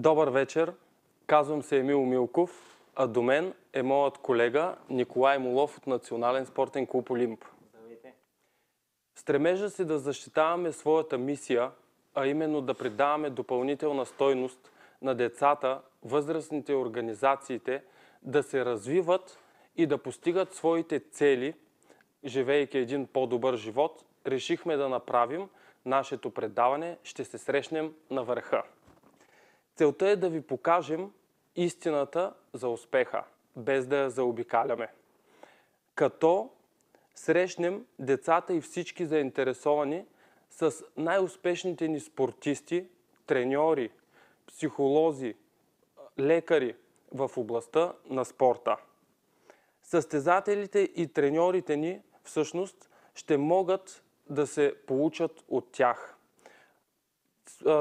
Добър вечер, казвам се Емил Милков, а до мен е моят колега Николай Молов от Национален спортен клуб Олимп. Здравейте. Стремежа си да защитаваме своята мисия, а именно да придаваме допълнителна стойност на децата, възрастните организациите, да се развиват и да постигат своите цели, живеейки един по-добър живот, решихме да направим нашето предаване «Ще се срещнем на върха». Целта е да ви покажем истината за успеха, без да я заобикаляме. Като срещнем децата и всички заинтересовани с най-успешните ни спортисти, треньори, психолози, лекари в областта на спорта. Състезателите и треньорите ни всъщност ще могат да се получат от тях.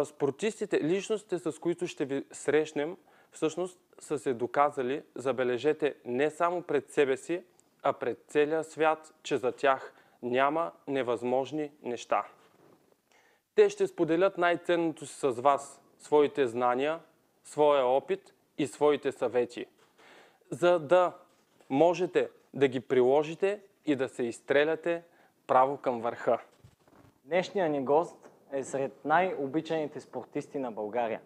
Спортистите, личностите, с които ще ви срещнем, всъщност са се доказали, забележете, не само пред себе си, а пред целия свят, че за тях няма невъзможни неща. Те ще споделят най-ценното си с вас, своите знания, своя опит и своите съвети, за да можете да ги приложите и да се изстреляте право към върха. Днешният ни гост е сред най-обичаните спортисти на България.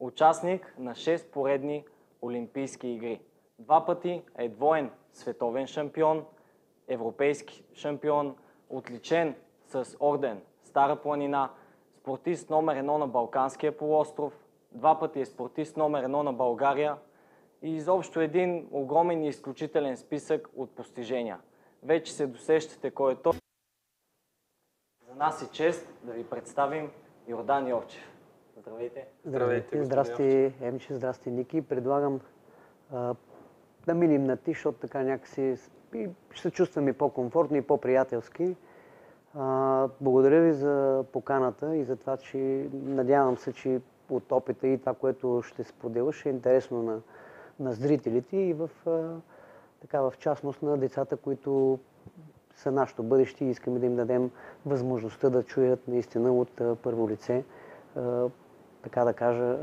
Участник на 6 поредни Олимпийски игри. Два пъти е двоен световен шампион, европейски шампион, отличен с орден Стара планина, спортист номер едно на Балканския полуостров, два пъти е спортист номер едно на България и изобщо един огромен и изключителен списък от постижения. Вече се досещате кой е той. Нас е чест да ви представим Йордан Йовчев. Здравейте! Здравейте, Здрасти, Емче, здрасти, Ники. Предлагам а, да минем на ти, защото така някакси и ще се чувствам и по-комфортно и по-приятелски. А, благодаря ви за поканата и за това, че надявам се, че от опита и това, което ще споделя, ще е интересно на, на зрителите и в, а, така, в частност на децата, които са нашето бъдеще и искаме да им дадем възможността да чуят наистина от първо лице, така да кажа,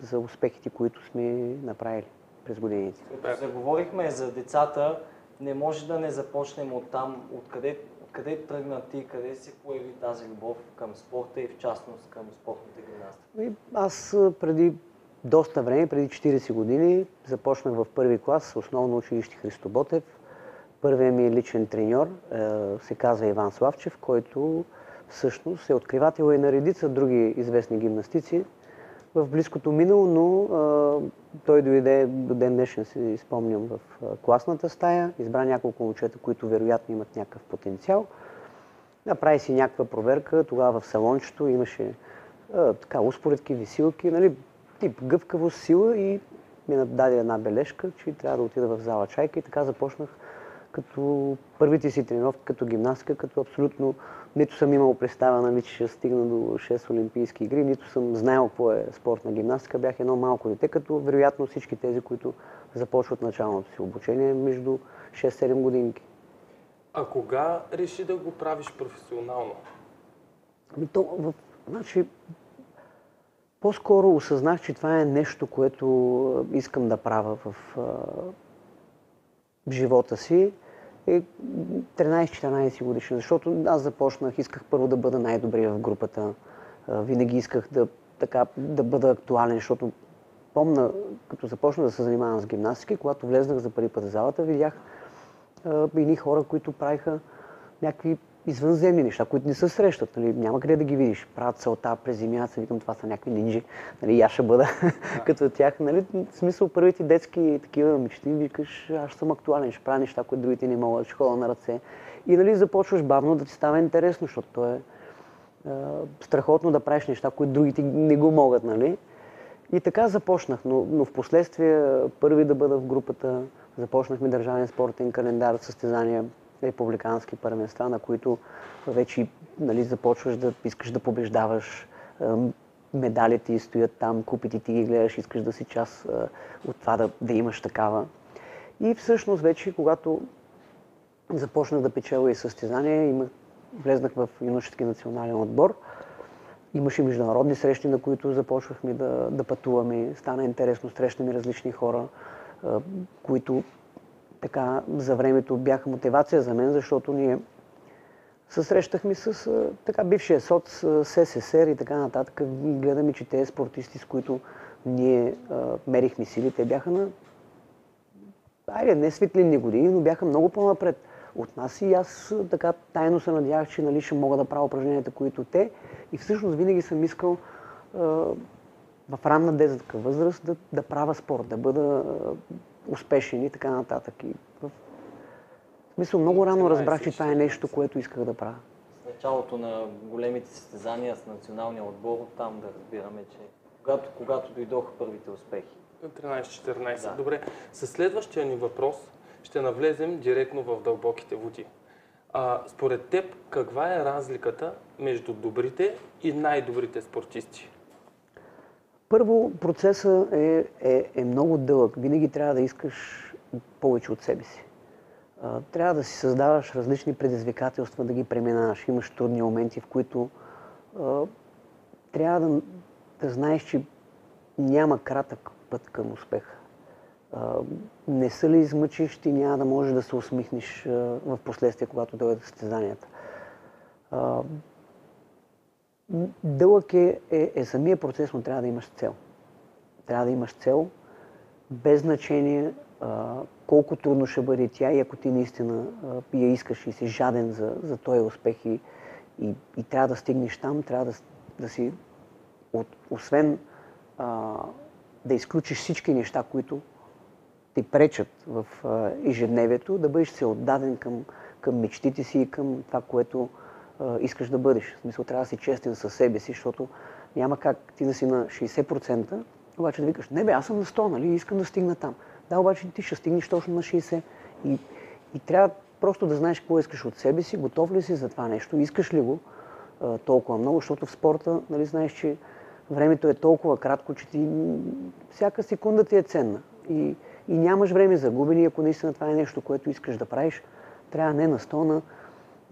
за успехите, които сме направили през годините. Като заговорихме за децата, не може да не започнем от там, откъде, откъде тръгна ти, къде се появи тази любов към спорта и в частност към спортната гимнастика? Аз преди доста време, преди 40 години, започнах в първи клас, основно училище Христо Ботев. Първият ми личен треньор е, се казва Иван Славчев, който всъщност е откривател и на редица други известни гимнастици в близкото минало, но а, той дойде до ден днешен, си спомням, в а, класната стая, избра няколко момчета, които вероятно имат някакъв потенциал. Направи си някаква проверка, тогава в салончето имаше така, успоредки, висилки, нали, тип гъвкавост, сила и ми даде една бележка, че трябва да отида в зала чайка и така започнах като първите си тренировки като гимнастика, като абсолютно нито съм имал представа, нали, че ще стигна до 6 олимпийски игри, нито съм знаел какво е спортна гимнастика. Бях едно малко дете, като вероятно всички тези, които започват началното си обучение между 6-7 годинки. А кога реши да го правиш професионално? Ами то, в, значи, по-скоро осъзнах, че това е нещо, което искам да правя в, а, в живота си. Е 13-14 годишен, защото аз започнах, исках първо да бъда най-добрия в групата. Винаги исках да, така, да бъда актуален, защото помна, като започнах да се занимавам с гимнастика, когато влезнах за първи път в залата, видях едни хора, които правиха някакви извънземни неща, които не се срещат. Нали? Няма къде да ги видиш. Правят целта, преземяват се, викам, това са някакви нинджи. Нали? Аз ще бъда като тях. Нали? В смисъл, първите детски такива мечти, викаш, аз съм актуален, ще правя неща, които другите не могат, ще ходя на ръце. И нали, започваш бавно да ти става интересно, защото то е а, страхотно да правиш неща, които другите не го могат. Нали? И така започнах, но, но в последствие първи да бъда в групата, започнахме държавен спортен календар, състезания, републикански първенства, на които вече нали, започваш да искаш да побеждаваш. Медалите ти стоят там, купите ти ги гледаш, искаш да си част от това да, да имаш такава. И всъщност вече, когато започнах да печеля и състезания, имах, влезнах в юношески национален отбор. Имаше международни срещи, на които започвахме да, да пътуваме. Стана интересно, срещаме различни хора, които така за времето бяха мотивация за мен, защото ние се срещахме с така бившия СОЦ, СССР и така нататък. Гледаме, че тези спортисти, с които ние а, мерихме сили, те бяха на айде, не светлинни години, но бяха много по-напред от нас и аз така тайно се надявах, че нали, ще мога да правя упражненията, които те. И всъщност винаги съм искал а, в ранна детска възраст да, да правя спорт, да бъда а, успешен и така нататък. И в смисъл много рано разбрах, че това е нещо, което исках да правя. С началото на големите състезания с националния отбор, там да разбираме, че когато, когато дойдоха първите успехи. 13-14. Да. Добре. Със следващия ни въпрос ще навлезем директно в дълбоките води. А, според теб, каква е разликата между добрите и най-добрите спортисти? Първо, процесът е, е, е много дълъг. Винаги трябва да искаш повече от себе си. А, трябва да си създаваш различни предизвикателства, да ги преминаваш. Имаш трудни моменти, в които а, трябва да, да знаеш, че няма кратък път към успеха. Не са ли измъчищи, няма да можеш да се усмихнеш в последствие, когато дойдат състезанията. Дълъг е, е, е самия процес, но трябва да имаш цел. Трябва да имаш цел, без значение а, колко трудно ще бъде тя и ако ти наистина а, я искаш и си жаден за, за този успех и, и, и трябва да стигнеш там, трябва да, да си, от, освен а, да изключиш всички неща, които ти пречат в а, ежедневието, да бъдеш се отдаден към, към мечтите си и към това, което искаш да бъдеш. В смисъл, трябва да си честен със себе си, защото няма как ти да си на 60%, обаче да викаш, не бе, аз съм на 100, нали, искам да стигна там. Да, обаче ти ще стигнеш точно на 60. И, и трябва просто да знаеш какво искаш от себе си, готов ли си за това нещо, искаш ли го а, толкова много, защото в спорта, нали, знаеш, че времето е толкова кратко, че ти всяка секунда ти е ценна. И, и нямаш време за губени, ако наистина това е нещо, което искаш да правиш, трябва не на 100, на,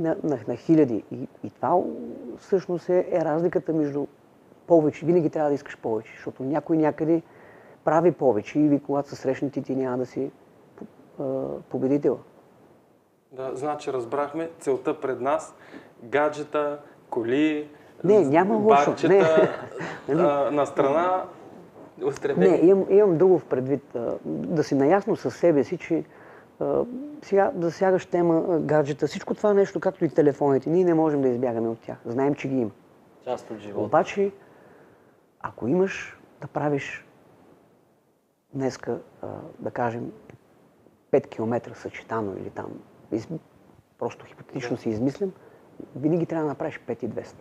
на, на, на хиляди. И, и това всъщност е, е разликата между повече. Винаги трябва да искаш повече, защото някой някъде прави повече и ви, когато са срещнати, ти няма да си победител. Да, значи разбрахме целта пред нас. Гаджета, коли, не, няма лошо. Не. а, на страна устремени. Не, имам, имам друго в предвид. Да си наясно със себе си, че а, сега да сягаш тема гаджета, всичко това нещо, както и телефоните, ние не можем да избягаме от тях. Знаем, че ги има. Част от живота. Обаче, ако имаш да правиш днеска, да кажем, 5 км съчетано или там, просто хипотетично си измислям, винаги трябва да направиш 5 и 200.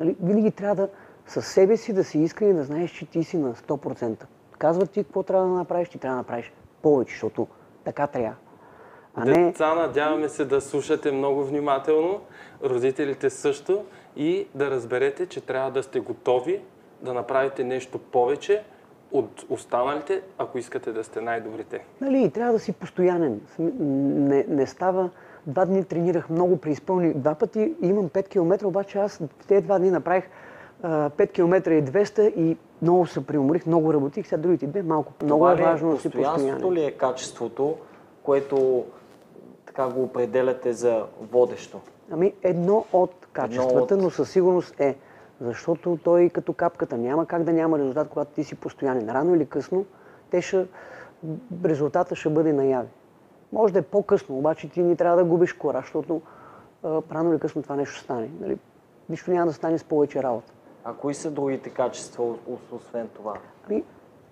Нали, винаги трябва да със себе си да си искрен и да знаеш, че ти си на 100%. Казват ти какво трябва да направиш, ти трябва да направиш повече, защото така трябва. А не... Деца, надяваме се да слушате много внимателно, родителите също и да разберете, че трябва да сте готови да направите нещо повече от останалите, ако искате да сте най-добрите. Нали, трябва да си постоянен. Не, не става Два дни тренирах много, преизпълни два пъти. Имам 5 км, обаче аз тези два дни направих 5 км и 200 и много се приуморих, много работих. Сега другите две малко. Много е, е важно да си постоянно. ли е качеството, което така го определяте за водещо? Ами едно от качествата, едно от... но със сигурност е. Защото той като капката няма как да няма резултат, когато ти си постоянен. Рано или късно те ще, резултата ще бъде наяви. Може да е по-късно, обаче ти не трябва да губиш кора, защото рано или късно това нещо стане. Нали? Нищо няма да стане с повече работа. А кои са другите качества, освен това? Ами,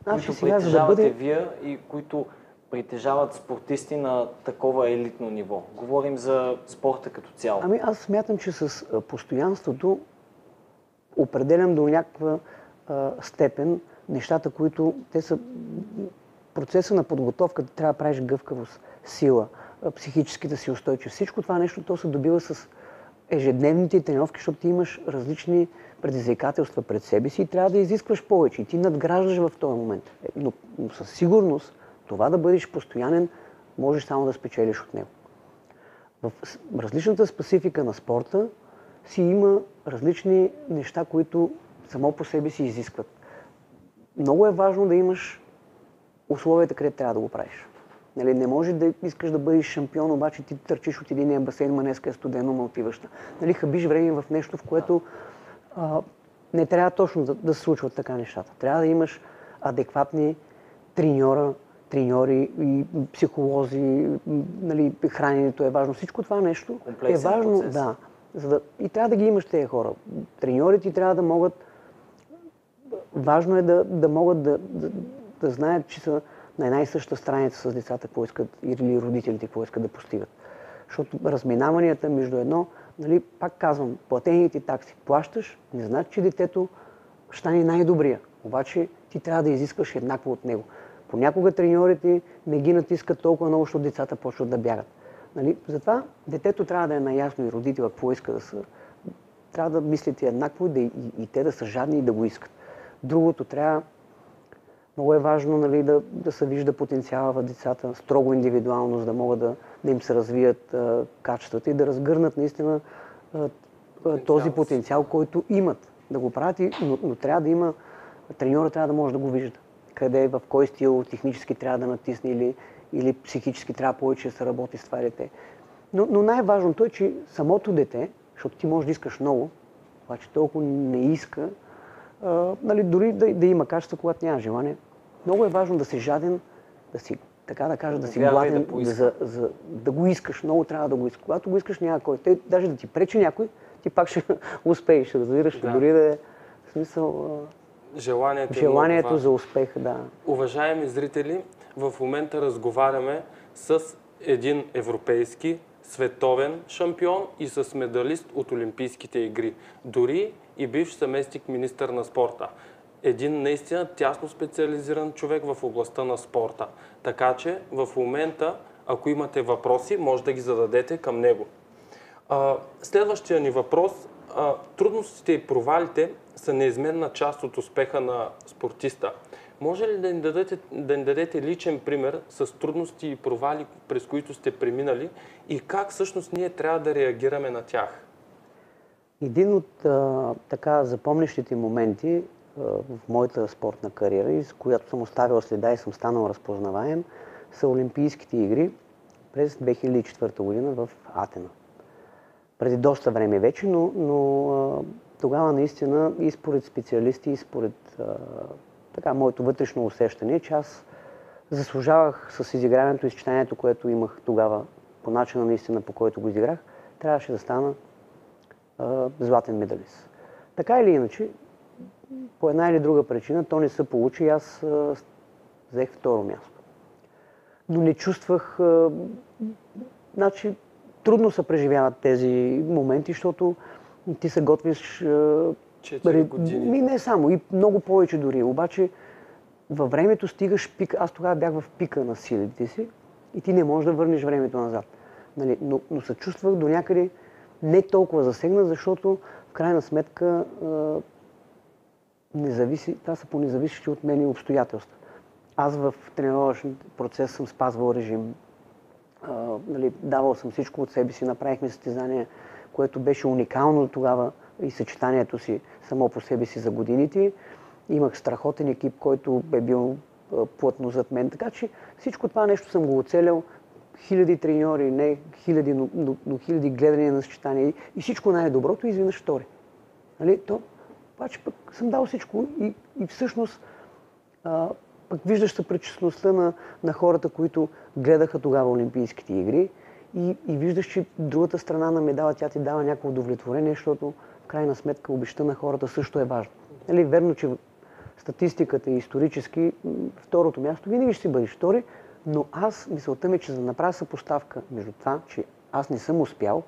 които сега, за да бъде... вие и които притежават спортисти на такова елитно ниво? Говорим за спорта като цяло. Ами аз смятам, че с постоянството определям до някаква а, степен нещата, които те са процеса на подготовка, трябва да правиш гъвкавост сила, психическата си устойчивост. Всичко това нещо то се добива с ежедневните тренировки, защото ти имаш различни предизвикателства пред себе си и трябва да изискваш повече. И ти надграждаш в този момент. Е, но, със сигурност това да бъдеш постоянен, можеш само да спечелиш от него. В различната специфика на спорта си има различни неща, които само по себе си изискват. Много е важно да имаш условията, където трябва да го правиш. Нали, не може да искаш да бъдеш шампион, обаче ти търчиш от единия басейн, ма днеска е студено, ма отиваш. Нали, хабиш време в нещо, в което а, не трябва точно да, да се случват така нещата. Трябва да имаш адекватни треньора, треньори и психолози, нали, храненето е важно. Всичко това нещо е Комплексен важно. процес. Да, за да, и трябва да ги имаш тези хора. Треньорите трябва да могат важно е да, да могат да, да, да знаят, че са на една и съща страница с децата, какво искат, или родителите, какво искат да постигат. Защото разминаванията между едно, нали, пак казвам, платените такси плащаш, не значи, че детето ще стане най-добрия. Обаче ти трябва да изискваш еднакво от него. Понякога треньорите не ги натискат толкова много, защото децата почват да бягат. Нали? Затова детето трябва да е наясно и родителя какво иска да са. Трябва да мислите еднакво и, да, и, и те да са жадни и да го искат. Другото трябва много е важно нали, да, да се вижда потенциала в децата, строго индивидуално, за да могат да, да им се развият а, качествата и да разгърнат наистина а, а, този потенциал, който имат да го правят, и, но, но трябва да има, треньора трябва да може да го вижда. Къде, в кой стил технически трябва да натисне или, или психически трябва повече да се работи с това дете. Но, но най-важното е, че самото дете, защото ти можеш да искаш много, обаче толкова не иска, а, нали, дори да, да има качество, когато няма желание. Много е важно да си жаден, да си, така да кажа, да си да гладен, поиска. за, за, да го искаш. Много трябва да го искаш. Когато го искаш, няма кой. Те, даже да ти пречи някой, ти пак ще успееш, разбираш. Да. Дори да е в смисъл, Желанието, е желанието важно. за успех, да. Уважаеми зрители, в момента разговаряме с един европейски, световен шампион и с медалист от Олимпийските игри. Дори и бивш съместник министър на спорта. Един наистина тясно специализиран човек в областта на спорта. Така че в момента, ако имате въпроси, може да ги зададете към него. Следващия ни въпрос. Трудностите и провалите са неизменна част от успеха на спортиста. Може ли да ни, дадете, да ни дадете личен пример с трудности и провали, през които сте преминали и как всъщност ние трябва да реагираме на тях? Един от а, така запомнящите моменти а, в моята спортна кариера, и с която съм оставил следа и съм станал разпознаваем, са Олимпийските игри през 2004 година в Атена. Преди доста време вече, но, но а, тогава наистина и според специалисти, и според а, така, моето вътрешно усещане, че аз заслужавах с изиграването и съчетанието, което имах тогава, по начина наистина, по който го изиграх, трябваше да стана златен медалист. Така или иначе, по една или друга причина, то не се получи и аз а, взех второ място. Но не чувствах... А, значи, трудно се преживяват тези моменти, защото ти се готвиш... А, ре- години. Ми не само, и много повече дори. Обаче във времето стигаш пик. Аз тогава бях в пика на силите си и ти не можеш да върнеш времето назад. Нали? Но, но се чувствах до някъде не толкова засегнат, защото в крайна сметка а, не зависи, това са по независещи от мен обстоятелства. Аз в тренировъчен процес съм спазвал режим, а, нали, давал съм всичко от себе си, направихме състезание, което беше уникално тогава и съчетанието си само по себе си за годините. Имах страхотен екип, който бе бил плътно зад мен. Така че всичко това нещо съм го оцелял. Хиляди треньори, не хиляди, но, но, но хиляди гледания на съчетания и, всичко най-доброто изведнъж втори. Нали? То, обаче пък съм дал всичко и, и всъщност а, пък виждаш съпричастността на, на хората, които гледаха тогава Олимпийските игри и, и виждаш, че другата страна на медала тя ти дава някакво удовлетворение, защото в крайна сметка обеща на хората също е важно. Нали, верно, че статистиката и исторически м, второто място винаги ще си бъдеш втори, но аз мисълта ми, е, че за да направя съпоставка между това, че аз не съм успял,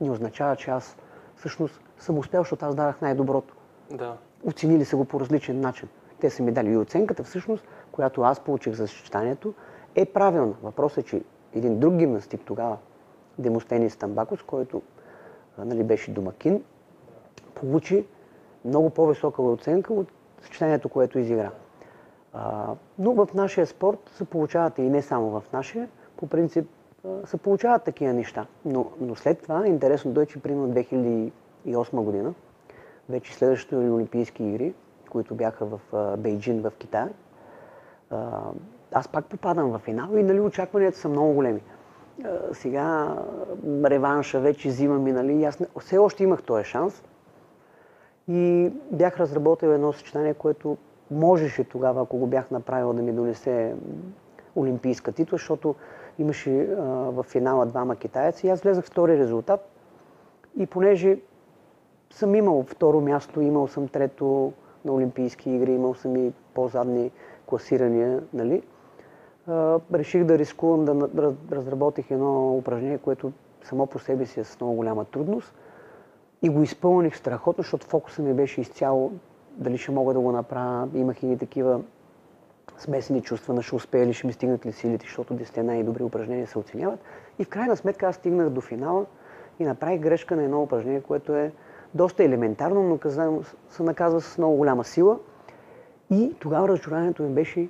не означава, че аз всъщност съм успял, защото аз дадах най-доброто Да. оценили са го по различен начин. Те са ми дали и оценката всъщност, която аз получих за съчетанието, е правилна. Въпросът е, че един друг гимнастик тогава, Демостенис Тамбакос, който нали, беше домакин, получи много по-висока оценка от съчетанието, което изигра. А, но в нашия спорт се получават и не само в нашия, по принцип се получават такива неща. Но, но след това, интересното е, че примерно 2008 година, вече следващите Олимпийски игри, които бяха в Бейджин в Китай. А, аз пак попадам в финал и нали, очакванията са много големи. А, сега реванша вече зима ми, нали, аз не, все още имах този шанс. И бях разработил едно съчетание, което можеше тогава, ако го бях направил, да ми донесе олимпийска титла, защото имаше а, в финала двама китайци и аз влезах втори резултат. И понеже съм имал второ място, имал съм трето на Олимпийски игри, имал съм и по-задни класирания, нали? А, реших да рискувам да разработих едно упражнение, което само по себе си е с много голяма трудност. И го изпълних страхотно, защото фокуса ми беше изцяло дали ще мога да го направя. Имах и такива смесени чувства на ще успея ли, ще ми стигнат ли силите, защото 10 най-добри упражнения се оценяват. И в крайна сметка аз стигнах до финала и направих грешка на едно упражнение, което е доста елементарно, но се наказва с много голяма сила. И тогава разочарованието ми беше в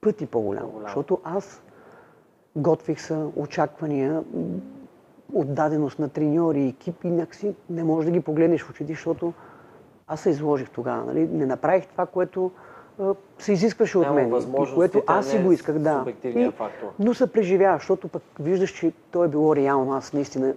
пъти по-голямо, защото аз готвих се, очаквания, отдаденост на треньори, екипи, някакси не можеш да ги погледнеш в очите, защото аз се изложих тогава. Нали? Не направих това, което а, се изискваше от мен. И което аз си го исках, да. И, но се преживява, защото пък виждаш, че то е било реално. Аз наистина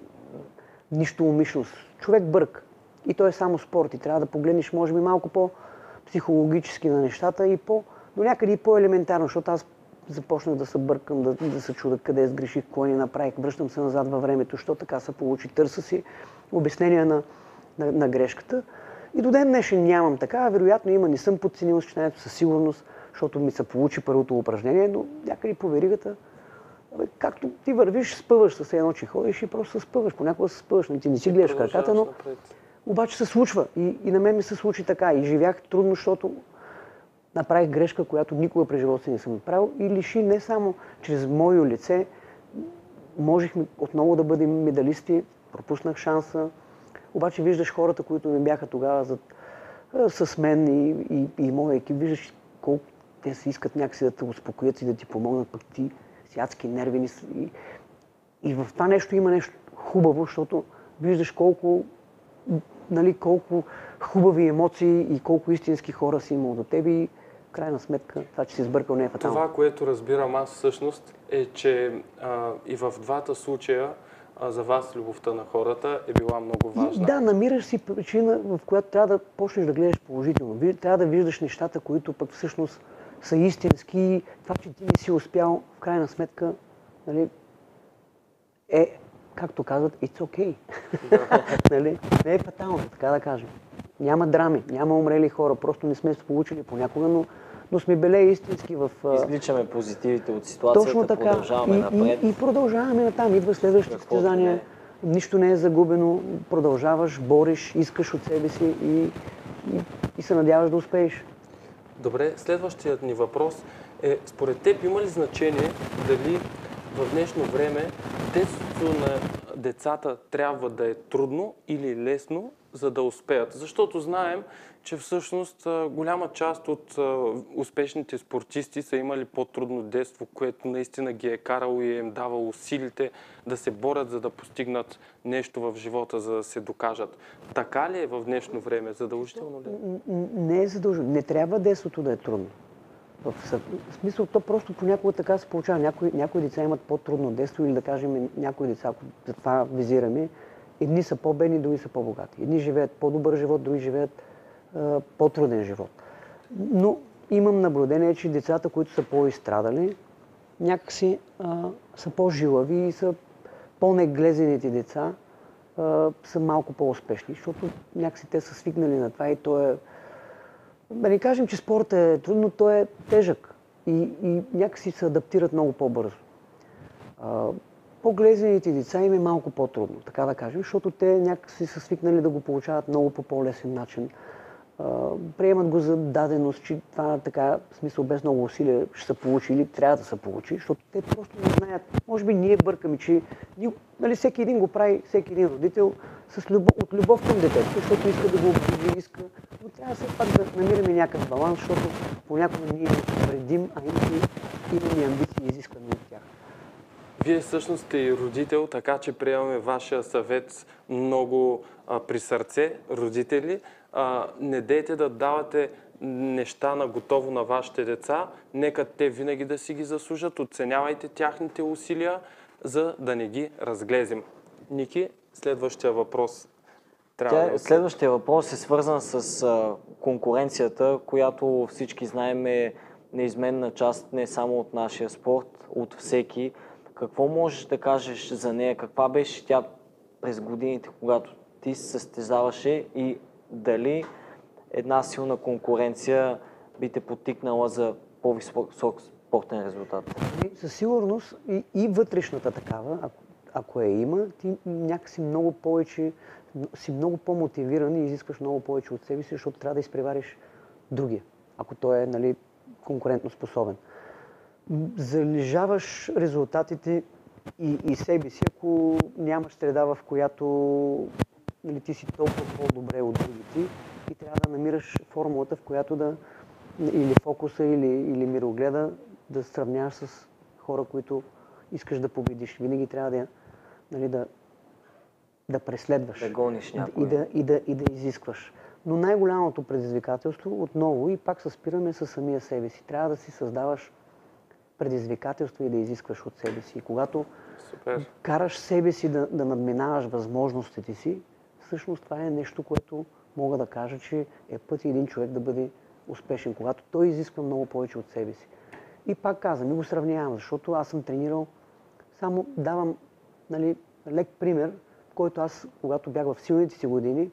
нищо умишлено. Човек бърк. И то е само спорт. И трябва да погледнеш, може би, малко по-психологически на нещата и по, до някъде и по-елементарно, защото аз започнах да се бъркам, да, да се чуда къде сгреших, кое не направих. Връщам се назад във времето, що така се получи. Търса си обяснение на, на, на грешката. И до ден днешен нямам така. Вероятно има, не съм подценил съчетанието със сигурност, защото ми се получи първото упражнение, но някъде по веригата, както ти вървиш, спъваш с едно, че ходиш и просто се спъваш. Понякога се спъваш, не ти не си гледаш краката, но обаче се случва. И, и на мен ми се случи така. И живях трудно, защото направих грешка, която никога през живота си не съм направил и лиши не само чрез моето лице, можехме отново да бъдем медалисти, пропуснах шанса, обаче виждаш хората, които ми бяха тогава зад, с мен и, и, и моя екип, виждаш колко те се искат някакси да те успокоят и да ти помогнат, пък ти си адски нервени. И, и в това нещо има нещо хубаво, защото виждаш колко, нали, колко хубави емоции и колко истински хора си имал до тебе и крайна сметка това, че си сбъркал не е фатално. Това, което разбирам аз всъщност е, че а, и в двата случая а за вас любовта на хората е била много важна. Да, намираш си причина, в която трябва да почнеш да гледаш положително. Трябва да виждаш нещата, които пък всъщност са истински. Това, че ти не си успял, в крайна сметка, нали, е, както казват, it's okay. нали? Не е фатално, така да кажем. Няма драми, няма умрели хора, просто не сме се получили понякога, но но сме беле истински в... Изличаме позитивите от ситуацията, Точно така. продължаваме и, напред. И, и продължаваме натам. Идва следващите състезания. Нищо не е загубено. Продължаваш, бориш, искаш от себе си и, и, и се надяваш да успееш. Добре, следващият ни въпрос е, според теб има ли значение дали в днешно време детството на децата трябва да е трудно или лесно, за да успеят? Защото знаем, че всъщност голяма част от успешните спортисти са имали по-трудно детство, което наистина ги е карало и им давало силите да се борят, за да постигнат нещо в живота, за да се докажат. Така ли е в днешно време? Задължително ли? Не е задължително. Не трябва детството да е трудно. В смисъл, то просто понякога така се получава. Някои, някои деца имат по-трудно детство или да кажем някои деца, ако за това визираме, едни са по-бедни, други са по-богати. Едни живеят по-добър живот, други живеят по-труден живот. Но имам наблюдение, че децата, които са по-изстрадали, някакси а, са по-жилави и са по-неглезените деца а, са малко по-успешни, защото някакси те са свикнали на това и то е... Да не кажем, че спортът е трудно, той е тежък и, и някакси се адаптират много по-бързо. по-глезените деца им е малко по-трудно, така да кажем, защото те някакси са свикнали да го получават много по по-лесен начин приемат го за даденост, че това така, в смисъл без много усилия ще се получи или трябва да се получи, защото те просто не знаят. Може би ние бъркаме, че нали, всеки един го прави, всеки един родител с любов, от любов към детето, защото иска да го обиди, иска. Но трябва все пак да намираме някакъв баланс, защото понякога ние вредим, а иначе имаме амбиции и изискваме от тях. Вие всъщност сте и родител, така че приемаме вашия съвет много а, при сърце, родители, а, не дейте да давате неща на готово на вашите деца, нека те винаги да си ги заслужат, оценявайте тяхните усилия, за да не ги разглезим. Ники, следващия въпрос трябва Тя, да... следващия въпрос е свързан с а, конкуренцията, която всички знаем е неизменна част не само от нашия спорт, от всеки. Какво можеш да кажеш за нея? Каква беше тя през годините, когато ти се състезаваше и дали една силна конкуренция би те потикнала за по-висок спортен резултат? И Със сигурност и, и вътрешната такава, ако, ако я има, ти някакси много повече, си много по-мотивиран и изискваш много повече от себе си, защото трябва да изпревариш другия, ако той е нали, конкурентно способен. Залежаваш резултатите и, и себе си, ако нямаш среда, в която нали, ти си толкова по-добре от другите и трябва да намираш формулата, в която да или фокуса, или, или мирогледа да сравняваш с хора, които искаш да победиш. Винаги трябва да, нали, да, да преследваш. Да гониш някой. И да, и, да, и да изискваш. Но най-голямото предизвикателство, отново, и пак се спираме със самия себе си. Трябва да си създаваш предизвикателства и да изискваш от себе си. И когато Супер. караш себе си да, да надминаваш възможностите си, всъщност това е нещо, което мога да кажа, че е път един човек да бъде успешен, когато той изисква много повече от себе си. И пак казвам, и го сравнявам, защото аз съм тренирал, само давам нали, лек пример, в който аз, когато бях в силните си години,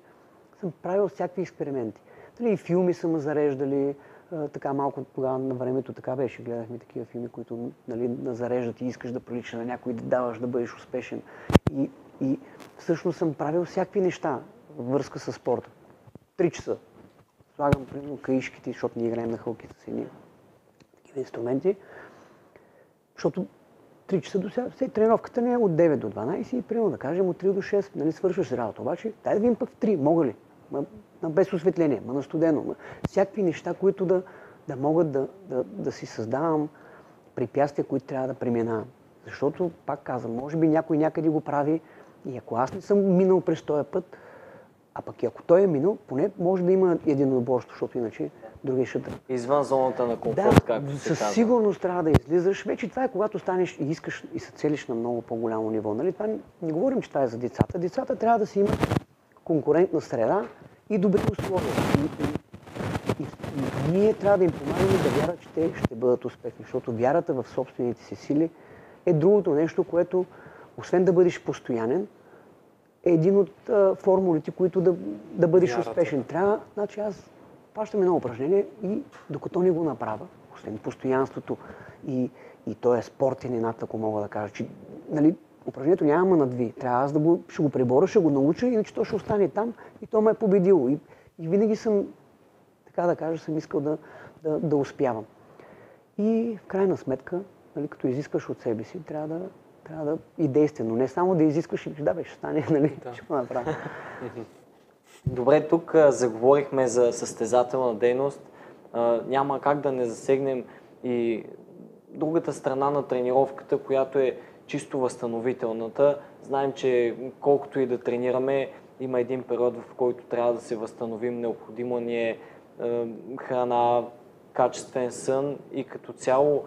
съм правил всякакви експерименти. Нали, и филми са ме зареждали, така малко тогава на времето така беше. Гледахме такива филми, които нали, на зареждат и искаш да прилича на някой, да даваш да бъдеш успешен. И, и всъщност съм правил всякакви неща във връзка с спорта. Три часа. Слагам, примерно, каишките, защото ние играем на хълки с едни такива инструменти. Защото 3 часа до сега, тренировката не е от 9 до 12 и примерно да кажем от 3 до 6, нали свършваш работа. Обаче, дай да видим пък в 3, мога ли? Ма без осветление, ма на студено, ма, всякакви неща, които да, да могат да, да, да си създавам препятствия, които трябва да преминавам. Защото, пак казвам, може би някой някъде го прави и ако аз не съм минал през този път, а пък и ако той е минал, поне може да има единоборство, защото иначе другия ще да, Извън зоната на комфорт, да, както се със казва. сигурност трябва да излизаш. Вече това е когато станеш и искаш и се целиш на много по-голямо ниво. Нали? Това не, не говорим, че това е за децата. Децата трябва да си имат конкурентна среда и добри условия. И, и, и, и ние трябва да им помагаме да вярват, че те ще бъдат успешни, защото вярата в собствените си сили е другото нещо, което, освен да бъдеш постоянен, е един от а, формулите, които да, да бъдеш Вярата. успешен. Трябва, значи аз плащам едно упражнение и докато не го направя, освен постоянството и, и то е спортен инат, ако мога да кажа, че нали, упражнението няма надви. Трябва аз да го, ще го преборя, ще го науча, иначе то ще остане там и то ме е победило. И, и винаги съм, така да кажа, съм искал да, да, да успявам. И в крайна сметка, нали, като изискваш от себе си, трябва да, трябва да и действено. Не само да изискваш и да, бе, ще стане, нали, ще го направя. Добре, тук а, заговорихме за състезателна дейност. А, няма как да не засегнем и другата страна на тренировката, която е чисто възстановителната. Знаем, че колкото и да тренираме, има един период, в който трябва да се възстановим. Необходимо ни е е, храна, качествен сън и като цяло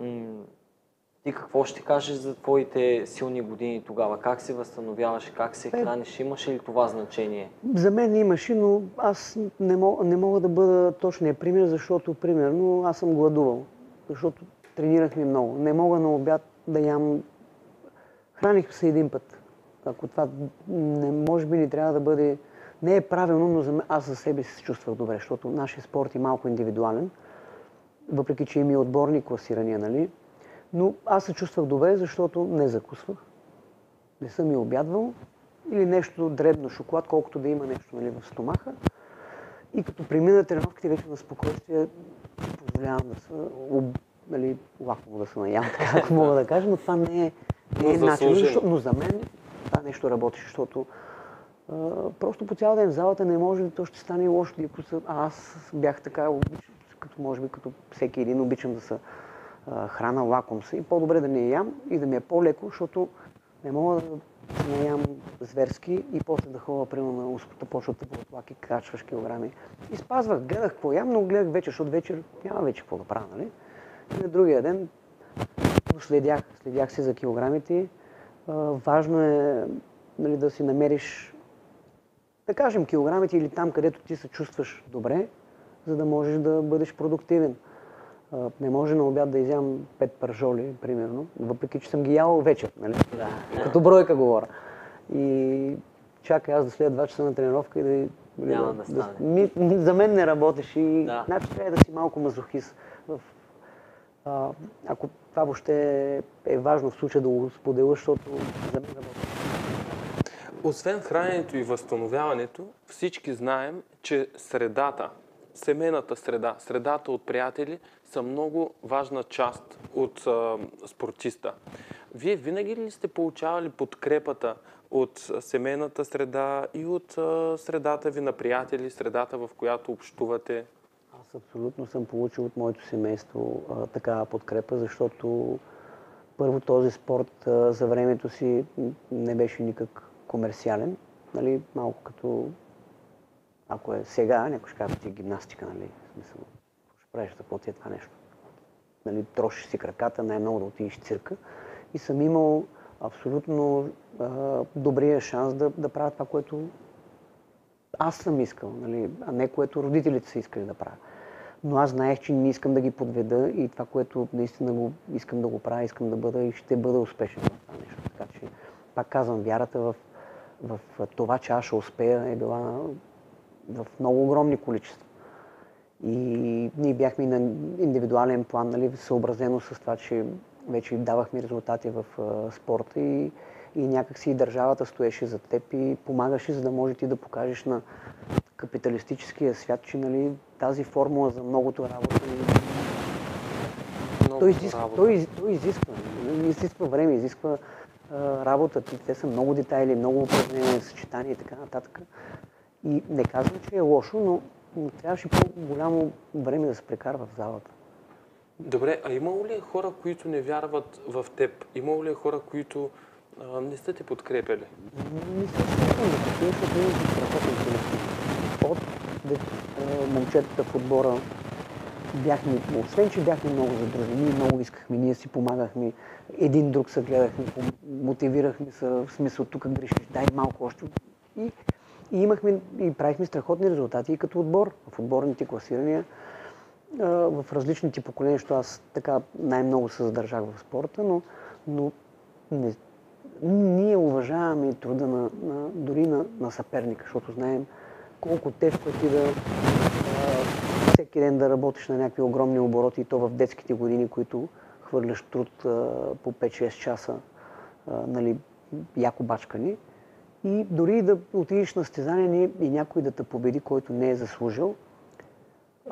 м- ти какво ще кажеш за твоите силни години тогава? Как се възстановяваш, как се храниш? Имаше ли това значение? За мен имаше, но аз не мога, не мога да бъда точния пример, защото, примерно, аз съм гладувал. Защото тренирахме много. Не мога на обяд да ям... Храних се един път. Ако това не, може би не трябва да бъде... Не е правилно, но за мен, аз за себе се чувствах добре, защото нашия спорт е малко индивидуален, въпреки че има и отборни класирания, нали? Но аз се чувствах добре, защото не закусвах, не съм и обядвал. Или нещо дребно шоколад, колкото да има нещо нали, в стомаха. И като премина тренировките вече на спокойствие, позволявам да се, об, нали, лакомо да се наям, така ако мога да кажа, но това не е, не е начин, защото, но за мен това нещо работи, защото а, просто по цял ден в залата не може, то ще стане лошо. Ако са, а аз бях така, обичам, като може би като всеки един, обичам да се храна, лаком се и по-добре да не ям и да ми е по-леко, защото не мога да се наям зверски и после да ходя, примерно, на успата, почва да бъдат и качваш килограми. И спазвах, гледах какво ям, но гледах вечер, защото вечер няма вече какво да правя, нали? И на другия ден следях, следях се за килограмите. Важно е нали, да си намериш, да кажем, килограмите или там, където ти се чувстваш добре, за да можеш да бъдеш продуктивен. Не може на обяд да изям пет пържоли, примерно, въпреки че съм ги ял вечер, нали? Да. Като бройка говоря. И чакай аз да след 2 часа на тренировка и да... нали, Няма да стане. Ми, за мен не работиш и Да. значи трябва да си малко мазохист. В, а, ако това въобще е важно в случая да го споделя, защото за мен работи. Освен храненето и възстановяването, всички знаем, че средата, семейната среда, средата от приятели са много важна част от спортиста. Вие винаги ли сте получавали подкрепата от семейната среда и от средата ви на приятели, средата в която общувате? Аз абсолютно съм получил от моето семейство такава подкрепа, защото първо този спорт за времето си не беше никак комерциален. Нали, малко като ако е сега, някой ще каже, ти е гимнастика, нали? В смисъл, ще правиш, какво ти е това нещо? Нали, трошиш си краката, най-много да отидеш цирка. И съм имал абсолютно а, добрия шанс да, да правя това, което аз съм искал, нали, а не което родителите са искали да правя. Но аз знаех, че не искам да ги подведа и това, което наистина го, искам да го правя, искам да бъда и ще бъда успешен в това нещо. Така че, пак казвам, вярата в, в това, че аз ще успея е била в много огромни количества. И ние бяхме на индивидуален план, нали, съобразено с това, че вече давахме резултати в а, спорта и, и някакси и държавата стоеше за теб и помагаше, за да може ти да покажеш на капиталистическия свят, че нали, тази формула за многото работа нали, Много той изисква, работа. той, той изисква, изисква време, изисква а, работа. Те са много детайли, много упражнения, съчетания и така нататък. И не казвам, че е лошо, но, трябваше по-голямо време да се прекарва в залата. Добре, а имало ли е хора, които не вярват в теб? Имало ли е хора, които а, не сте те подкрепили? Не за такива, защото ние сме страхотен колектив. От момчетата в отбора бяхме, освен че бяхме много задружени, много искахме, ние си помагахме, един друг се гледахме, мотивирахме се, в смисъл тук грешиш, дай малко още. И, и имахме, и правихме страхотни резултати и като отбор, в отборните класирания, в различните поколения, защото аз така най-много се задържах в спорта, но, но не, ние уважаваме и труда на, на, дори на, на съперника, защото знаем колко тежко е ти да а, всеки ден да работиш на някакви огромни обороти и то в детските години, които хвърляш труд а, по 5-6 часа, а, нали, яко бачкани. И дори да отидеш на състезание не- и някой да те победи, който не е заслужил,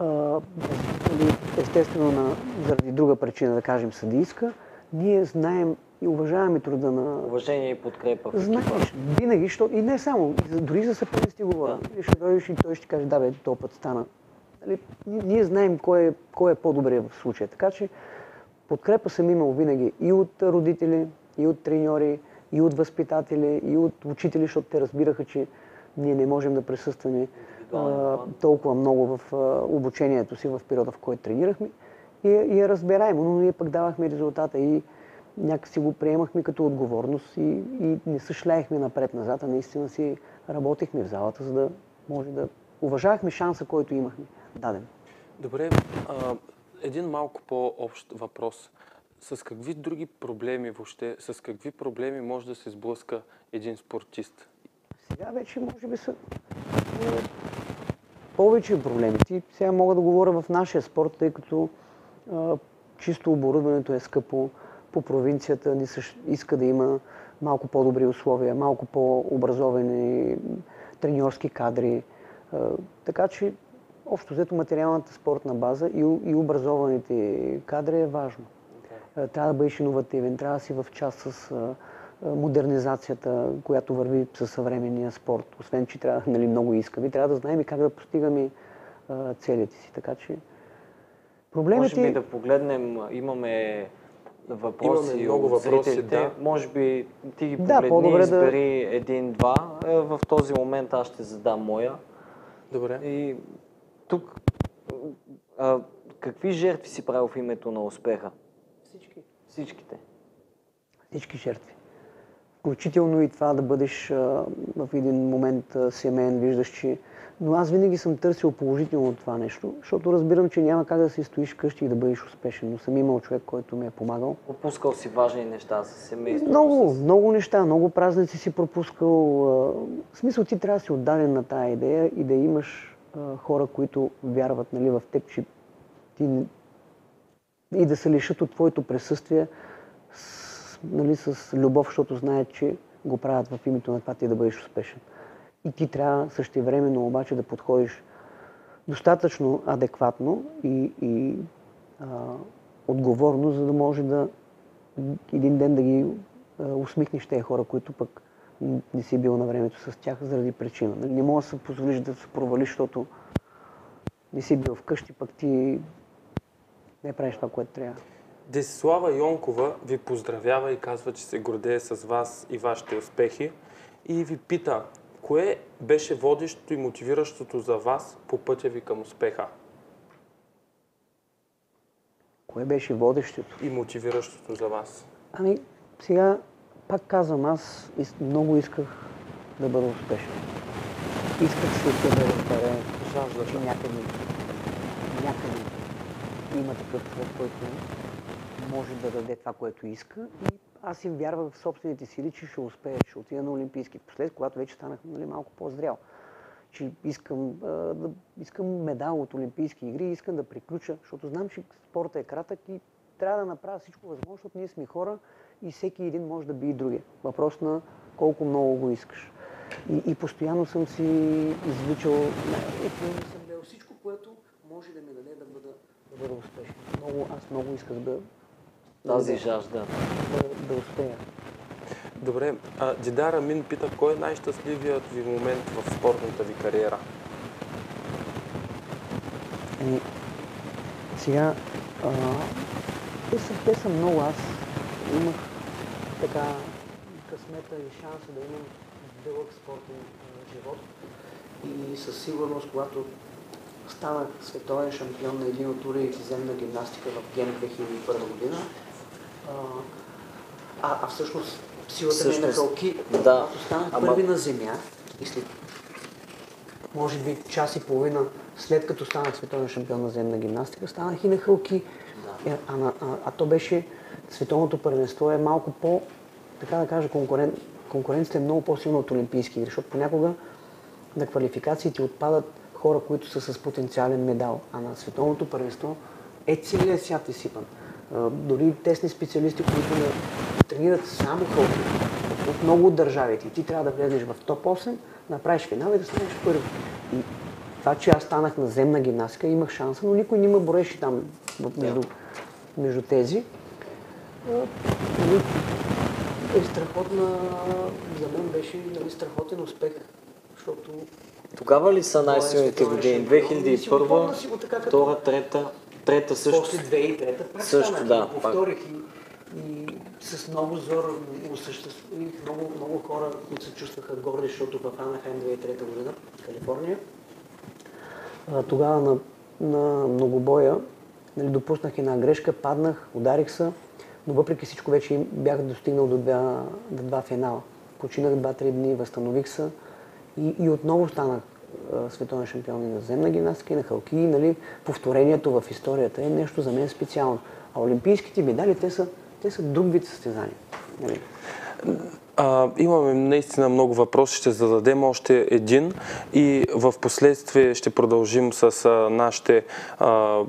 нали, естествено на, заради друга причина, да кажем съдийска, ние знаем и уважаваме труда на, Уважение и подкрепа. Знаеш, винаги, защото и не само, дори за съперници говоря. Да. Ще дойдеш и той ще каже, да бе, този път стана. Нали, ние знаем кой е, кой е по-добре в случая. Така че подкрепа съм имал винаги и от родители, и от треньори, и от възпитатели, и от учители, защото те разбираха, че ние не можем да присъстваме а, толкова много в а, обучението си в периода, в който тренирахме. И, и е разбираемо, но ние пък давахме резултата и някакси го приемахме като отговорност и, и не се шляехме напред-назад, а наистина си работехме в залата, за да може да уважавахме шанса, който имахме даден. Добре, а, един малко по-общ въпрос. С какви други проблеми въобще, с какви проблеми може да се сблъска един спортист? Сега вече може би са е, повече проблеми. Ти сега мога да говоря в нашия спорт, тъй като а, чисто оборудването е скъпо. По провинцията ни иска да има малко по-добри условия, малко по-образовани треньорски кадри. А, така че, общо взето, материалната спортна база и, и образованите кадри е важно. Е, Трябва да бъдеш иновативен, трябва да си в час с а, а, модернизацията, която върви със съвременния спорт. Освен, че трябва нали, много искаме, трябва да знаем и как да постигаме целите си. Така че проблемите... Може би да погледнем, имаме въпроси Имаме много от въпроси, зрителите. да. Може би ти ги Да, погледни, по-добре да- избери един-два. Е, В този момент аз ще задам моя. Добре. И тук а, какви жертви си правил в името на успеха? Всички. Всичките. Всички жертви. Включително и това да бъдеш а, в един момент а, семейен, виждаш, че... Но аз винаги съм търсил положително това нещо, защото разбирам, че няма как да си стоиш вкъщи и да бъдеш успешен. Но съм имал човек, който ми е помагал. Опускал си важни неща за семейството. Много, с- много неща, много празници си пропускал. а, В смисъл ти трябва да си отдаден на тая идея и да имаш хора, които вярват нали, в теб, че ти и да се лишат от твоето присъствие с, нали, с любов, защото знаят, че го правят в името на това ти да бъдеш успешен. И ти трябва същевременно обаче да подходиш достатъчно адекватно и, и а, отговорно, за да може да един ден да ги а, усмихнеш тези хора, които пък не си бил на времето с тях заради причина. Нали, Не можеш да се позволиш да се провалиш, защото не си бил вкъщи, пък ти не правиш това, което трябва. Десислава Йонкова ви поздравява и казва, че се гордее с вас и вашите успехи и ви пита, кое беше водещото и мотивиращото за вас по пътя ви към успеха Кое беше водещото? и мотивиращото за вас? Ами, сега пак казвам, аз много исках да бъда успешен. Исках света да разбере, че някъде, някъде има такъв човек, който може да даде това, което иска. И аз им вярвах в собствените сили, че ще успея, ще отида на Олимпийски. Послед, когато вече станах нали, малко по-зрял, че искам, а, да, искам медал от Олимпийски игри, искам да приключа, защото знам, че спорта е кратък и трябва да направя всичко възможно, защото ние сме хора и всеки един може да би и другия. Въпрос на колко много го искаш. И, и постоянно съм си извличал, ето, съм гледал всичко, което може да ми даде да бъда, да бъда успешен. Много, аз много исках да, Тази да, жажда. да, да успея. Добре, а, Дидар Амин пита, кой е най-щастливият ви момент в спортната ви кариера? Еми, сега, а, те, са, те са много. Аз имах така късмета и шанса да имам дълъг спортен а, живот. И със сигурност, когато станах световен шампион на един от уредите земна гимнастика в Ген 2001 година, а, а, а всъщност силата ми е на Всъщност, хълки, да. станах Ама- първи на земя и след може би час и половина след като станах световен шампион на земна гимнастика, станах и на хълки. Е, А, на- а, а то беше, световното първенство е малко по, така да кажа, конкурен, конкуренцията е много по-силна от Олимпийски игри, защото понякога на квалификациите отпадат хора, които са с потенциален медал, а на световното първенство е целият свят изсипан. Дори тесни специалисти, които не тренират само хълки от много от държавите. Ти трябва да влезеш в топ 8, направиш финал и да станеш първи. И това, че аз станах на земна гимнастика, имах шанса, но никой не ме броеше там между, между тези. Е страхотна, за мен беше нали, страхотен успех, защото Тогава ли са е най-силните световен години? шампион. И си го 2001, помня си го така, като- втора, трета, трета също. после 2003 пак Също, станах, да, повторих и, и с много зор осъществих много, много хора, които се чувстваха горди, защото в Анахайм 2003 година, Калифорния, а, тогава на, на многобоя нали, допуснах една грешка, паднах, ударих се, но въпреки всичко вече бях достигнал до два, до два финала. Починах 2-3 дни, възстанових се и, и отново станах а, световен шампион на земна гимнастика и на халки. И, нали, повторението в историята е нещо за мен специално. А олимпийските медали, те са, те са друг вид състезания. Нали. А, имаме наистина много въпроси, ще зададем още един и в последствие ще продължим с а, нашите а,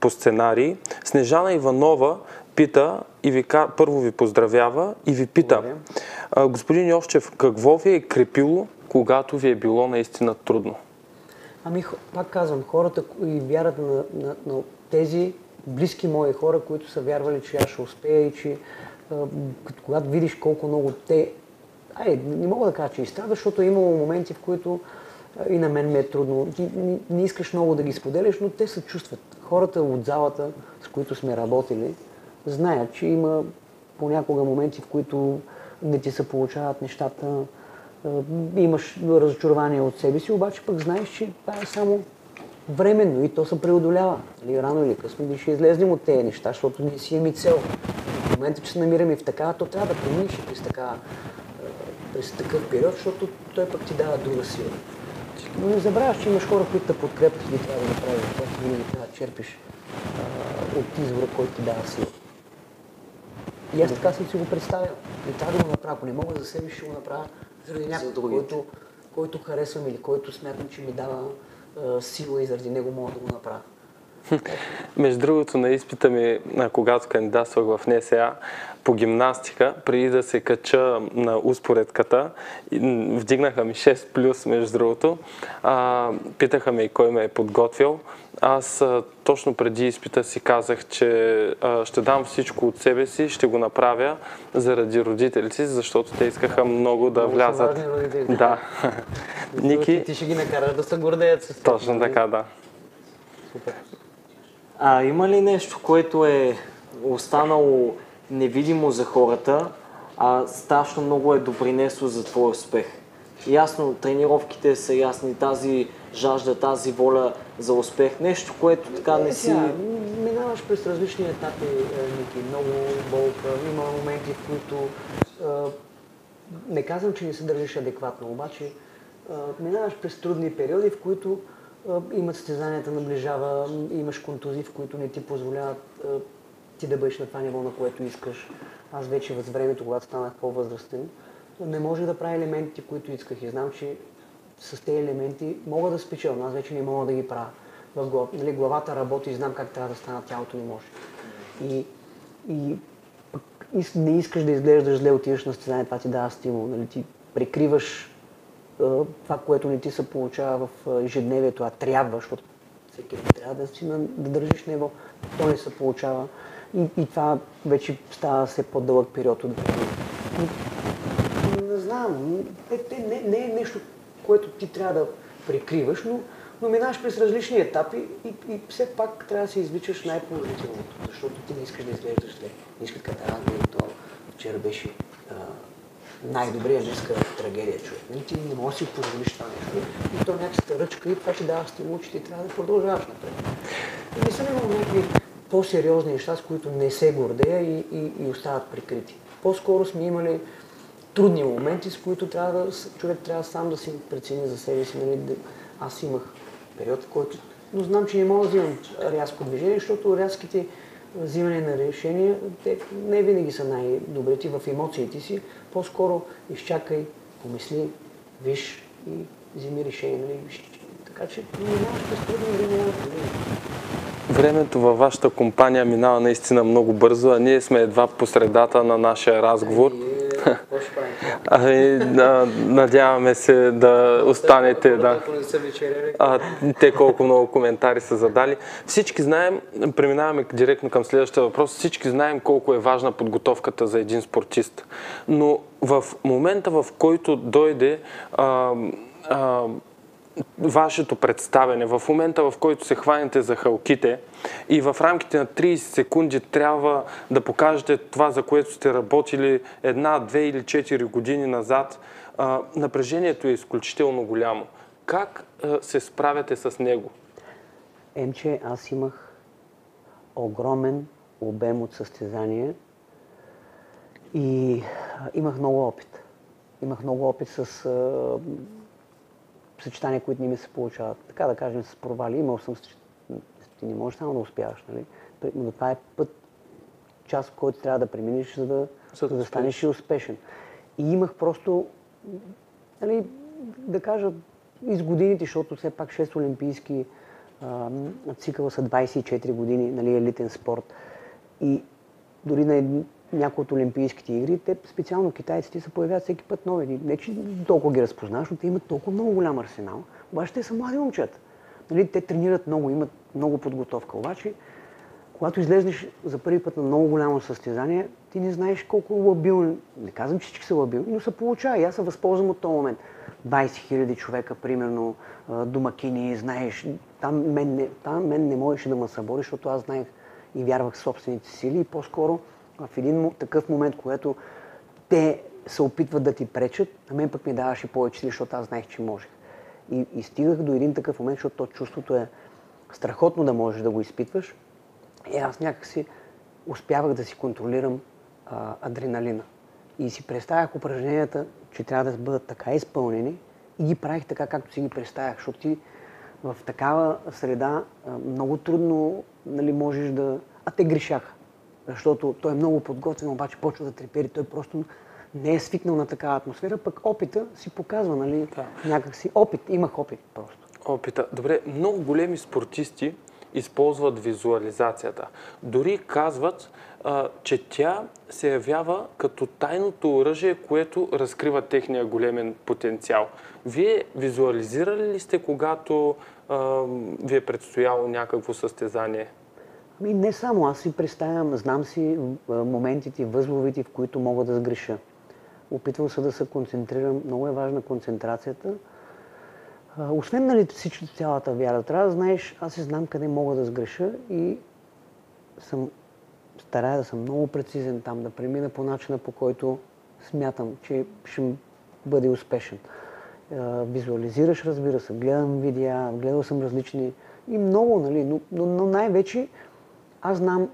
по сценарии. Снежана Иванова пита и ви, първо ви поздравява и ви пита, Благодаря. а, господин Йовчев, какво ви е крепило, когато ви е било наистина трудно? Ами, пак казвам, хората и вярата на, на, на тези близки мои хора, които са вярвали, че аз ще успея и че когато видиш колко много те... Ай, не мога да кажа, че изстрада, защото е имало моменти, в които и на мен ми е трудно. Ти не, искаш много да ги споделяш, но те се чувстват. Хората от залата, с които сме работили, знаят, че има понякога моменти, в които не ти се получават нещата, имаш разочарование от себе си, обаче пък знаеш, че това е само временно и то се преодолява. Нали, рано или късно ние ще излезнем от тези неща, защото ние си имаме цел. В момента, че се намираме в такава, то трябва да преминеш през, така, през такъв период, защото той пък ти дава друга сила. Но не забравяш, че имаш хора, които те подкрепят и трябва да направиш това, винаги трябва да черпиш а, от извора, който ти дава сила. И аз така съм си го представил. Не трябва да го направя. Ако не мога за себе, ще го направя заради някой, който, който харесвам или който смятам, че ми дава а, сила и заради него мога да го направя. Между другото, на изпита ми, когато кандидатствах в НСА по гимнастика, преди да се кача на успоредката, вдигнаха ми 6 плюс, между другото. А, питаха ме и кой ме е подготвил. Аз а, точно преди изпита си казах, че а, ще дам всичко от себе си, ще го направя заради родителите си, защото те искаха много да Много влязат. Да. Ники, Ти ще ги накараш да се гордеят с теб. точно така, да. А има ли нещо, което е останало невидимо за хората, а страшно много е допринесло за твой успех? Ясно, тренировките са ясни, тази жажда, тази воля за успех, нещо, което така не Е, си... м- минаваш през различни етапи, е, Ники, много болка, има моменти, в които е, не казвам, че не се държиш адекватно, обаче е, минаваш през трудни периоди, в които е, имат състезанията наближава, имаш контузии, в които не ти позволяват е, ти да бъдеш на това ниво, на което искаш. Аз вече въз времето, когато станах по-възрастен, не може да правя елементите, които исках и знам, че с тези елементи мога да спечеля, но аз вече не мога да ги правя. В глав... нали, главата работи и знам как трябва да стана, тялото не може. И, и не искаш да изглеждаш зле, отиваш на състезание, това ти дава стимул. Нали, ти прикриваш това, което не ти се получава в а, ежедневието, а трябва, защото всеки трябва да си на, да държиш ниво, то не се получава. И, и това вече става все по-дълъг период от време. Не знам, те, не, не е нещо, което ти трябва да прикриваш, но, но минаваш през различни етапи и, и все пак трябва да се извичаш най-положителното, защото ти не искаш да изглеждаш зле. Не искаш да това вчера беше а, най-добрия, днеска трагедия човек. Нали, ти не можеш да си позволиш това нещо. И то някаква ръчка и това ти дава стимул, че ти трябва да продължаваш напред. И не съм имал някакви по-сериозни неща, с които не се гордея и, и, и остават прикрити. По-скоро сме имали трудни моменти, с които трябва да, човек трябва сам да си прецени за себе си. Нали, аз имах период, в който... Но знам, че не мога да взимам рязко движение, защото рязките взимане на решения, те не винаги са най-добри. Ти в емоциите си по-скоро изчакай, помисли, виж и вземи решение. Нали? Така че минаваш през трудни времена. Времето във вашата компания минава наистина много бързо, а ние сме едва по средата на нашия разговор. Ами, да, надяваме се да останете. Да. А, те колко много коментари са задали. Всички знаем, преминаваме директно към следващия въпрос, всички знаем колко е важна подготовката за един спортист. Но в момента, в който дойде а, а, вашето представене, в момента, в който се хванете за халките и в рамките на 30 секунди трябва да покажете това, за което сте работили една, две или четири години назад, а, напрежението е изключително голямо. Как а, се справяте с него? Емче, аз имах огромен обем от състезания и имах много опит. Имах много опит с съчетания, които не ми се получават. Така да кажем, с провали. Имал съм... Ти не можеш само да успяваш, нали? Но това е път, част, който трябва да преминеш, за да, За да станеш и успешен. И имах просто, нали, да кажа, из годините, защото все пак 6 олимпийски а, цикъла са 24 години, нали, елитен спорт. И дори на някои от Олимпийските игри, те специално китайците се появяват всеки път нови. Не, че толкова ги разпознаваш, но те имат толкова много голям арсенал. Обаче те са млади момчета. Нали, те тренират много, имат много подготовка. Обаче, когато излезнеш за първи път на много голямо състезание, ти не знаеш колко лабилни, не казвам, че всички са лабилни, но се получава. И аз се възползвам от този момент. 20 000 човека, примерно, домакини, знаеш, там мен не, там мен не можеше да ме събори, защото аз знаех и вярвах в собствените сили и по-скоро в един такъв момент, когато те се опитват да ти пречат, на мен пък ми даваше повече сили, защото аз знаех, че можех. И, и стигах до един такъв момент, защото то чувството е страхотно да можеш да го изпитваш. И аз някакси успявах да си контролирам а, адреналина. И си представях упражненията, че трябва да бъдат така изпълнени и ги правих така, както си ги представях, защото ти в такава среда много трудно нали, можеш да... А те грешаха, защото той е много подготвен, обаче почва да трепери. Той просто не е свикнал на такава атмосфера, пък опита си показва, нали, да. някакси опит, имах опит просто. Опита. Добре, много големи спортисти използват визуализацията. Дори казват, а, че тя се явява като тайното оръжие, което разкрива техния големен потенциал. Вие визуализирали ли сте, когато а, ви е предстояло някакво състезание? Ами не само, аз си представям, знам си моментите, възловите, в които мога да сгреша. Опитвам се да се концентрирам. Много е важна концентрацията. Освен нали, всичко, цялата вяра, трябва да знаеш, аз си знам къде мога да сгреша и съм старая да съм много прецизен там, да премина по начина, по който смятам, че ще бъде успешен. Визуализираш, разбира се, гледам видеа, гледал съм различни и много, нали, но, но, но най-вече аз знам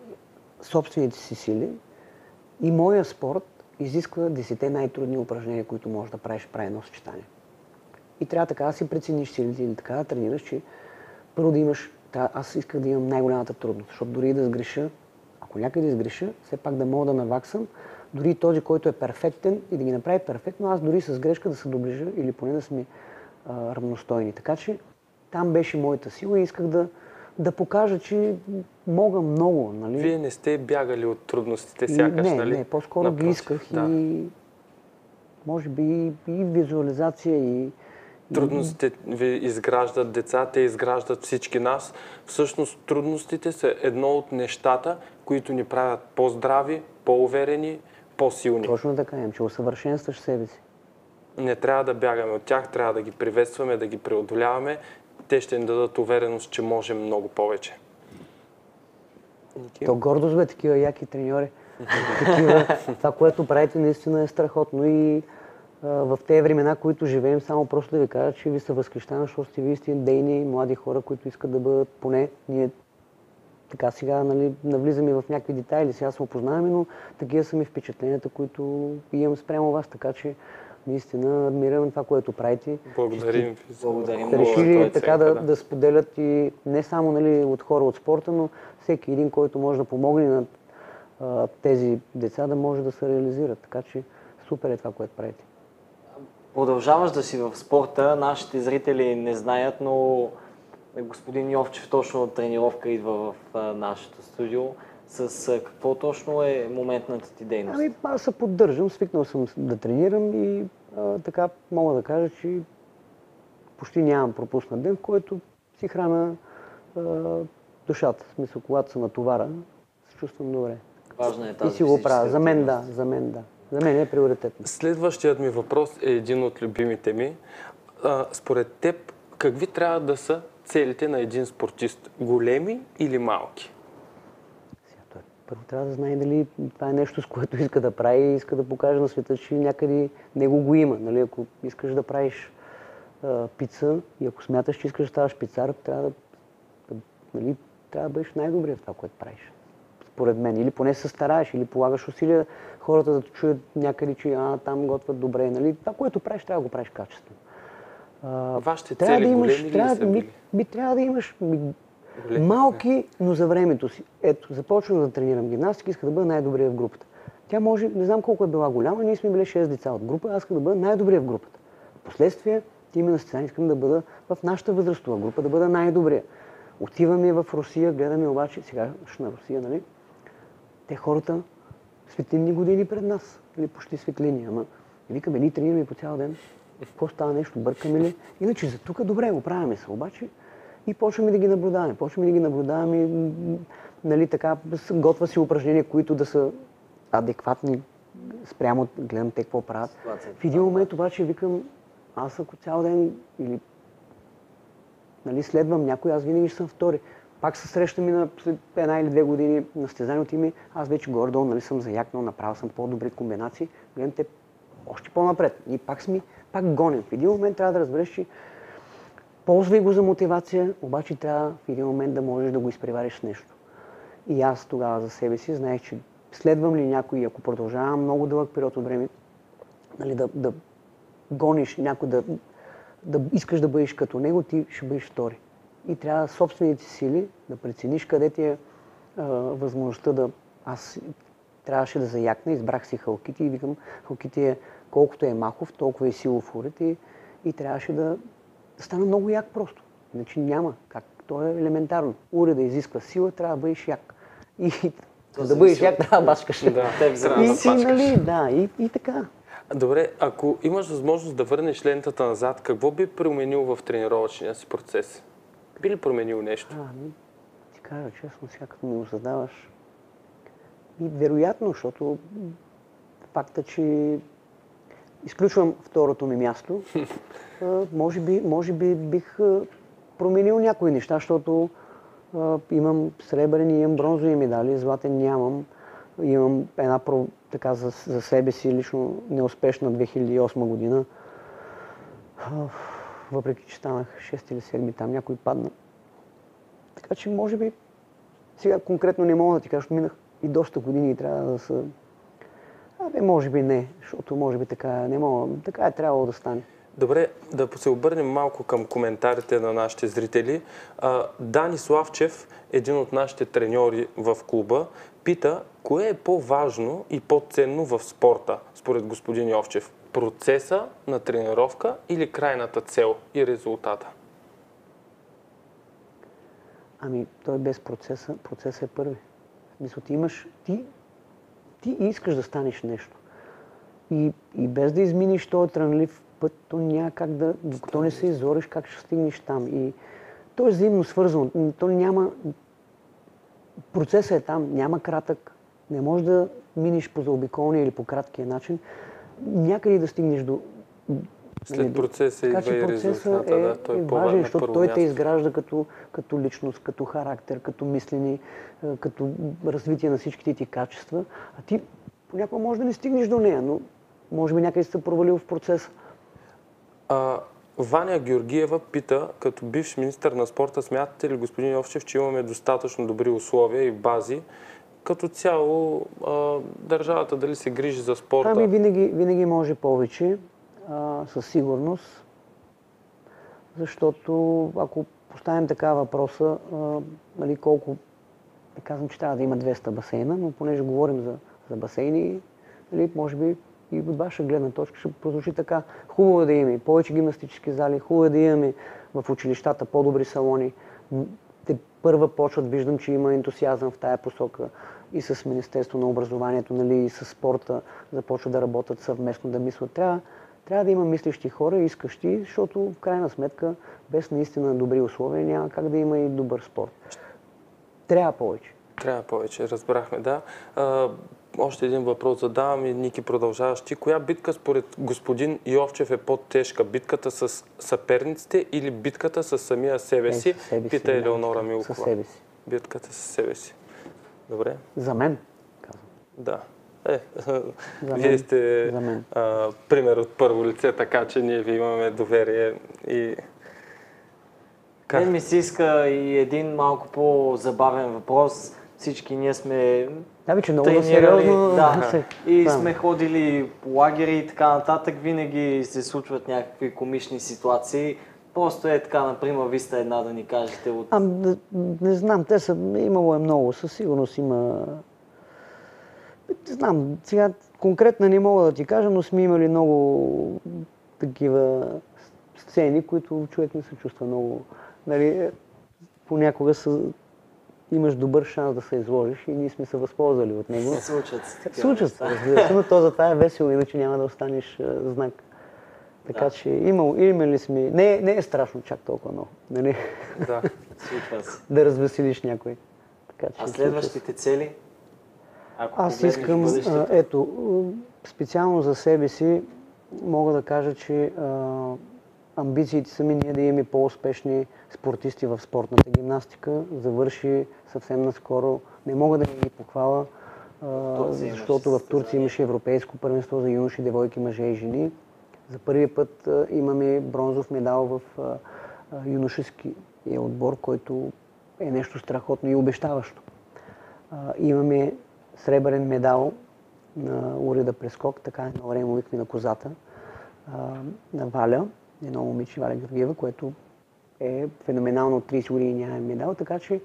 собствените си сили и моя спорт изисква десете най-трудни упражнения, които можеш да правиш прави едно съчетание. И трябва така да си прецениш силите или така да тренираш, че първо да имаш, аз исках да имам най-голямата трудност, защото дори да сгреша, ако някъде сгреша, все пак да мога да наваксам, дори този, който е перфектен и да ги направи перфектно, аз дори с грешка да се доближа или поне да сме равностойни. Така че там беше моята сила и исках да, да покажа, че мога много. Нали? Вие не сте бягали от трудностите, сякаш, не, нали? Не, по-скоро ги исках да. и може би и, визуализация и... Трудностите ви изграждат деца, те изграждат всички нас. Всъщност трудностите са едно от нещата, които ни правят по-здрави, по-уверени, по-силни. Точно така, им, че усъвършенстваш себе си. Не трябва да бягаме от тях, трябва да ги приветстваме, да ги преодоляваме те ще ни дадат увереност, че можем много повече. То гордост бе, такива яки треньори. такива, това, което правите, наистина е страхотно. И а, в тези времена, които живеем, само просто да ви кажа, че ви се възхищавам, защото сте вие сте дейни млади хора, които искат да бъдат поне ние така сега нали, навлизаме в някакви детайли, сега се опознаваме, но такива са ми впечатленията, които имам спрямо вас, така че наистина адмирирам това, което правите. Благодарим ви. Благодарим. Решили така да, да споделят и не само нали, от хора от спорта, но всеки един, който може да помогне на а, тези деца да може да се реализират. Така че супер е това, което правите. Продължаваш да си в спорта. Нашите зрители не знаят, но господин Йовчев точно от тренировка идва в а, нашето студио. С какво точно е моментната ти дейност? Ами, аз се поддържам, свикнал съм да тренирам и а, така мога да кажа, че почти нямам пропуснат ден, в който си храна а, душата. В смисъл, когато се натовара, се чувствам добре. Важна е тази И си го правя. За мен да, за мен да. За мен е приоритетно. Следващият ми въпрос е един от любимите ми. А, според теб, какви трябва да са целите на един спортист? Големи или малки? Първо трябва да знае дали това е нещо, с което иска да прави и иска да покаже на света, че някъде него го има. Нали? Ако искаш да правиш а, пица и ако смяташ, че искаш да ставаш пицар, трябва да, нали, трябва да бъдеш най-добрият в това, което правиш. Според мен. Или поне се стараеш, или полагаш усилия хората да чуят някъде, че а, там готвят добре. Нали? Това, което правиш, трябва да го правиш качествено. Вашите цели да имаш, големи трябва, ли са били? Ми, трябва да имаш Малки, но за времето си. Ето, започвам да тренирам гимнастика, иска да бъда най-добрия в групата. Тя може, не знам колко е била голяма, ние сме били 6 деца от група, аз искам да бъда най-добрия в групата. Впоследствие, ти има на състезание, искам да бъда в нашата възрастова група, да бъда най-добрия. Отиваме в Русия, гледаме обаче, сега на Русия, нали? Те хората светлинни години пред нас, или почти светлини, ама и викаме, ние тренираме по цял ден. Какво става нещо, бъркаме ли? Иначе за тук добре, оправяме се, обаче и почваме да ги наблюдаваме. Почваме да ги наблюдаваме, нали, така, готва си упражнения, които да са адекватни спрямо, гледам те какво правят. В един момент обаче викам, аз ако цял ден или нали, следвам някой, аз винаги ще съм втори. пак се срещаме на след една или две години на състезанието ми, аз вече горе-долу нали, съм заякнал, направил съм по-добри комбинации, гледам те още по-напред. И пак сме, пак гоним. В един момент трябва да разбереш, че ползвай го за мотивация, обаче трябва в един момент да можеш да го изпревариш нещо. И аз тогава за себе си знаех, че следвам ли някой, ако продължавам много дълъг период от време, нали, да, да гониш някой, да, да искаш да бъдеш като него, ти ще бъдеш втори. И трябва собствените сили да прецениш къде ти е а, възможността да... Аз трябваше да заякна, избрах си халките и викам, халките е колкото е махов, толкова е силов уред и, и трябваше да стана много як просто. Иначе няма как. То е елементарно. Уреда да изисква сила, трябва да бъдеш як. И То да бъдеш як, да башкаш. Да, Те И да си, нали, да, и, и така. Добре, ако имаш възможност да върнеш лентата назад, какво би променил в тренировъчния си процес? Би ли променил нещо? А, ми, ти кажа честно, сега като ми го задаваш. И вероятно, защото факта, че изключвам второто ми място, а, може, би, може би бих променил някои неща, защото а, имам сребрени, имам бронзови медали, златен нямам. Имам една про- така за, за себе си лично неуспешна 2008 година. А, въпреки, че станах 6 или 7 там, някой падна. Така че, може би, сега конкретно не мога да ти кажа, минах и доста години и трябва да са... Абе, може би не, защото може би така не мога, така е трябвало да стане. Добре, да се обърнем малко към коментарите на нашите зрители. Дани Славчев, един от нашите треньори в клуба, пита, кое е по-важно и по-ценно в спорта, според господин Йовчев? Процеса на тренировка или крайната цел и резултата? Ами, той без процеса, процесът е първи. Смисъл, ти имаш, ти, ти искаш да станеш нещо. И, и без да изминиш този трънлив път, то няма как да, докато не се изориш, как ще стигнеш там. И то е взаимно свързано. То няма, процесът е там, няма кратък. Не можеш да минеш по заобиколния или по краткия начин. Някъде да стигнеш до... След нали, процеса така идва и резултата, е, да, той е е важен, защото той те изгражда като, като личност, като характер, като мислени, е, като развитие на всичките ти качества. А ти понякога може да не стигнеш до нея, но може би някъде се провалил в процеса. А, Ваня Георгиева пита, като бивш министр на спорта, смятате ли, господин Йовчев, че имаме достатъчно добри условия и бази? Като цяло, а, държавата дали се грижи за спорта? Ами винаги, винаги може повече, а, със сигурност. Защото ако поставим така въпроса, а, нали, колко, не казвам, че трябва да има 200 басейна, но понеже говорим за, за басейни, нали, може би и от ваша гледна точка ще прозвучи така. Хубаво е да имаме повече гимнастически зали, хубаво е да имаме в училищата по-добри салони. Те първа почват, виждам, че има ентусиазъм в тая посока и с Министерство на образованието, нали, и с спорта започват да работят съвместно, да мислят. Трябва, трябва да има мислещи хора, искащи, защото в крайна сметка без наистина добри условия няма как да има и добър спорт. Трябва повече. Трябва повече, разбрахме, да. А, още един въпрос задавам и Ники продължаваш ти. Коя битка според господин Йовчев е по-тежка? Битката с съперниците или битката с самия себе Е, си? със себе си, Пита да, Елеонора Милкова. Със себе си. Битката с себе си. Добре, За мен, казвам. да. Е, За вие сте За мен. а, пример от първо лице, така че ние ви имаме доверие и... Как? Мен ми се иска и един малко по-забавен въпрос. Всички ние сме Да, бе, че много тренирали, сериозно да, се- и да. сме ходили по лагери и така нататък. Винаги се случват някакви комични ситуации. Просто е така, например, ви сте една да ни кажете от... А, не, не знам, те са, имало е много, със сигурност има... Не знам, сега конкретно не мога да ти кажа, но сме имали много такива сцени, които човек не се чувства много... Нали, понякога са, имаш добър шанс да се изложиш и ние сме се възползвали от него. Случват се Случва се, разбира се, но то за това е весело, иначе няма да останеш а, знак. Така Да. че имал, имали сме... Не, не е страшно чак толкова много. Нали? Да. Случва се. да развеселиш някой. Така, че А следващите цели? Ако Аз искам, бъдещето. ето, специално за себе си мога да кажа, че а, амбициите са ми ние да имаме по-успешни спортисти в спортната гимнастика. Завърши съвсем наскоро. Не мога да ги похвала, а, защото в Турция имаше европейско първенство за юноши, девойки, мъже и жени. За първи път а, имаме бронзов медал в а, юношески отбор, който е нещо страхотно и обещаващо. Имаме сребърен медал на уреда прескок, така едно време му на козата, на Валя, едно момиче Валя Георгиева, което е феноменално от 30 години нямаме медал, така че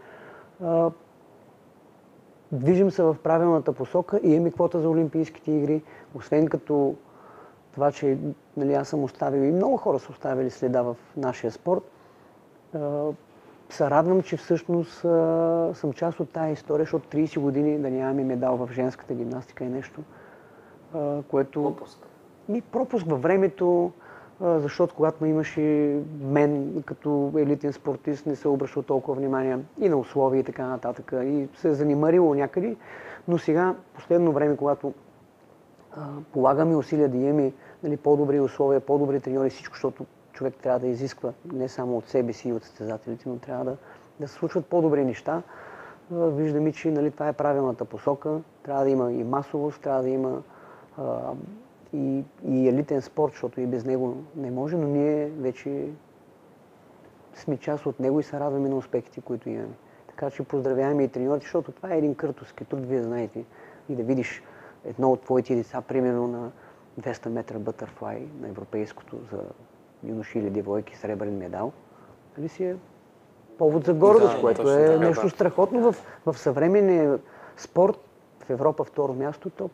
движим се в правилната посока и имаме квота за Олимпийските игри, освен като това, че нали, аз съм оставил и много хора са оставили следа в нашия спорт, а, се радвам, че всъщност а, съм част от тази история, защото 30 години да нямаме медал в женската гимнастика е нещо, а, което... Пропуск. Ми пропуск във времето, а, защото когато имаше мен като елитен спортист, не се обръщал толкова внимание и на условия и така нататък. И се е занимарило някъде. Но сега, последно време, когато полагаме усилия да имаме нали, по-добри условия, по-добри треньори, всичко, защото човек трябва да изисква не само от себе си и от състезателите, но трябва да, да се случват по-добри неща. Виждаме, че нали, това е правилната посока. Трябва да има и масовост, трябва да има а, и, и елитен спорт, защото и без него не може, но ние вече сме част от него и се радваме на успехите, които имаме. Така че поздравяваме и треньорите, защото това е един къртовски труд, вие знаете. И да видиш едно от твоите деца, примерно на 200 метра бътърфлай на европейското за юноши или девойки сребърен медал, нали си е повод за гордост, Да, което е така, нещо да. страхотно в, в съвременния спорт. В Европа второ място, топ.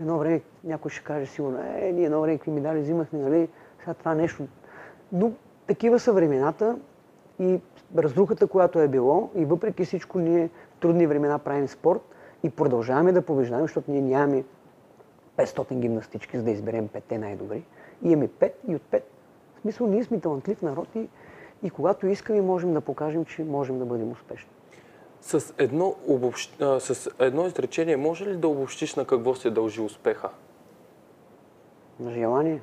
Едно време някой ще каже сигурно, е, ние едно време какви медали взимахме, нали? Сега това нещо. Но такива са времената и разрухата, която е било и въпреки всичко ние в трудни времена правим спорт и продължаваме да побеждаваме, защото ние нямаме 500 гимнастички, за да изберем петте най-добри. И имаме пет и от пет. В смисъл, ние сме талантлив народ и, и когато искаме, можем да покажем, че можем да бъдем успешни. С едно, обобщ... с едно изречение може ли да обобщиш на какво се дължи успеха? На желание.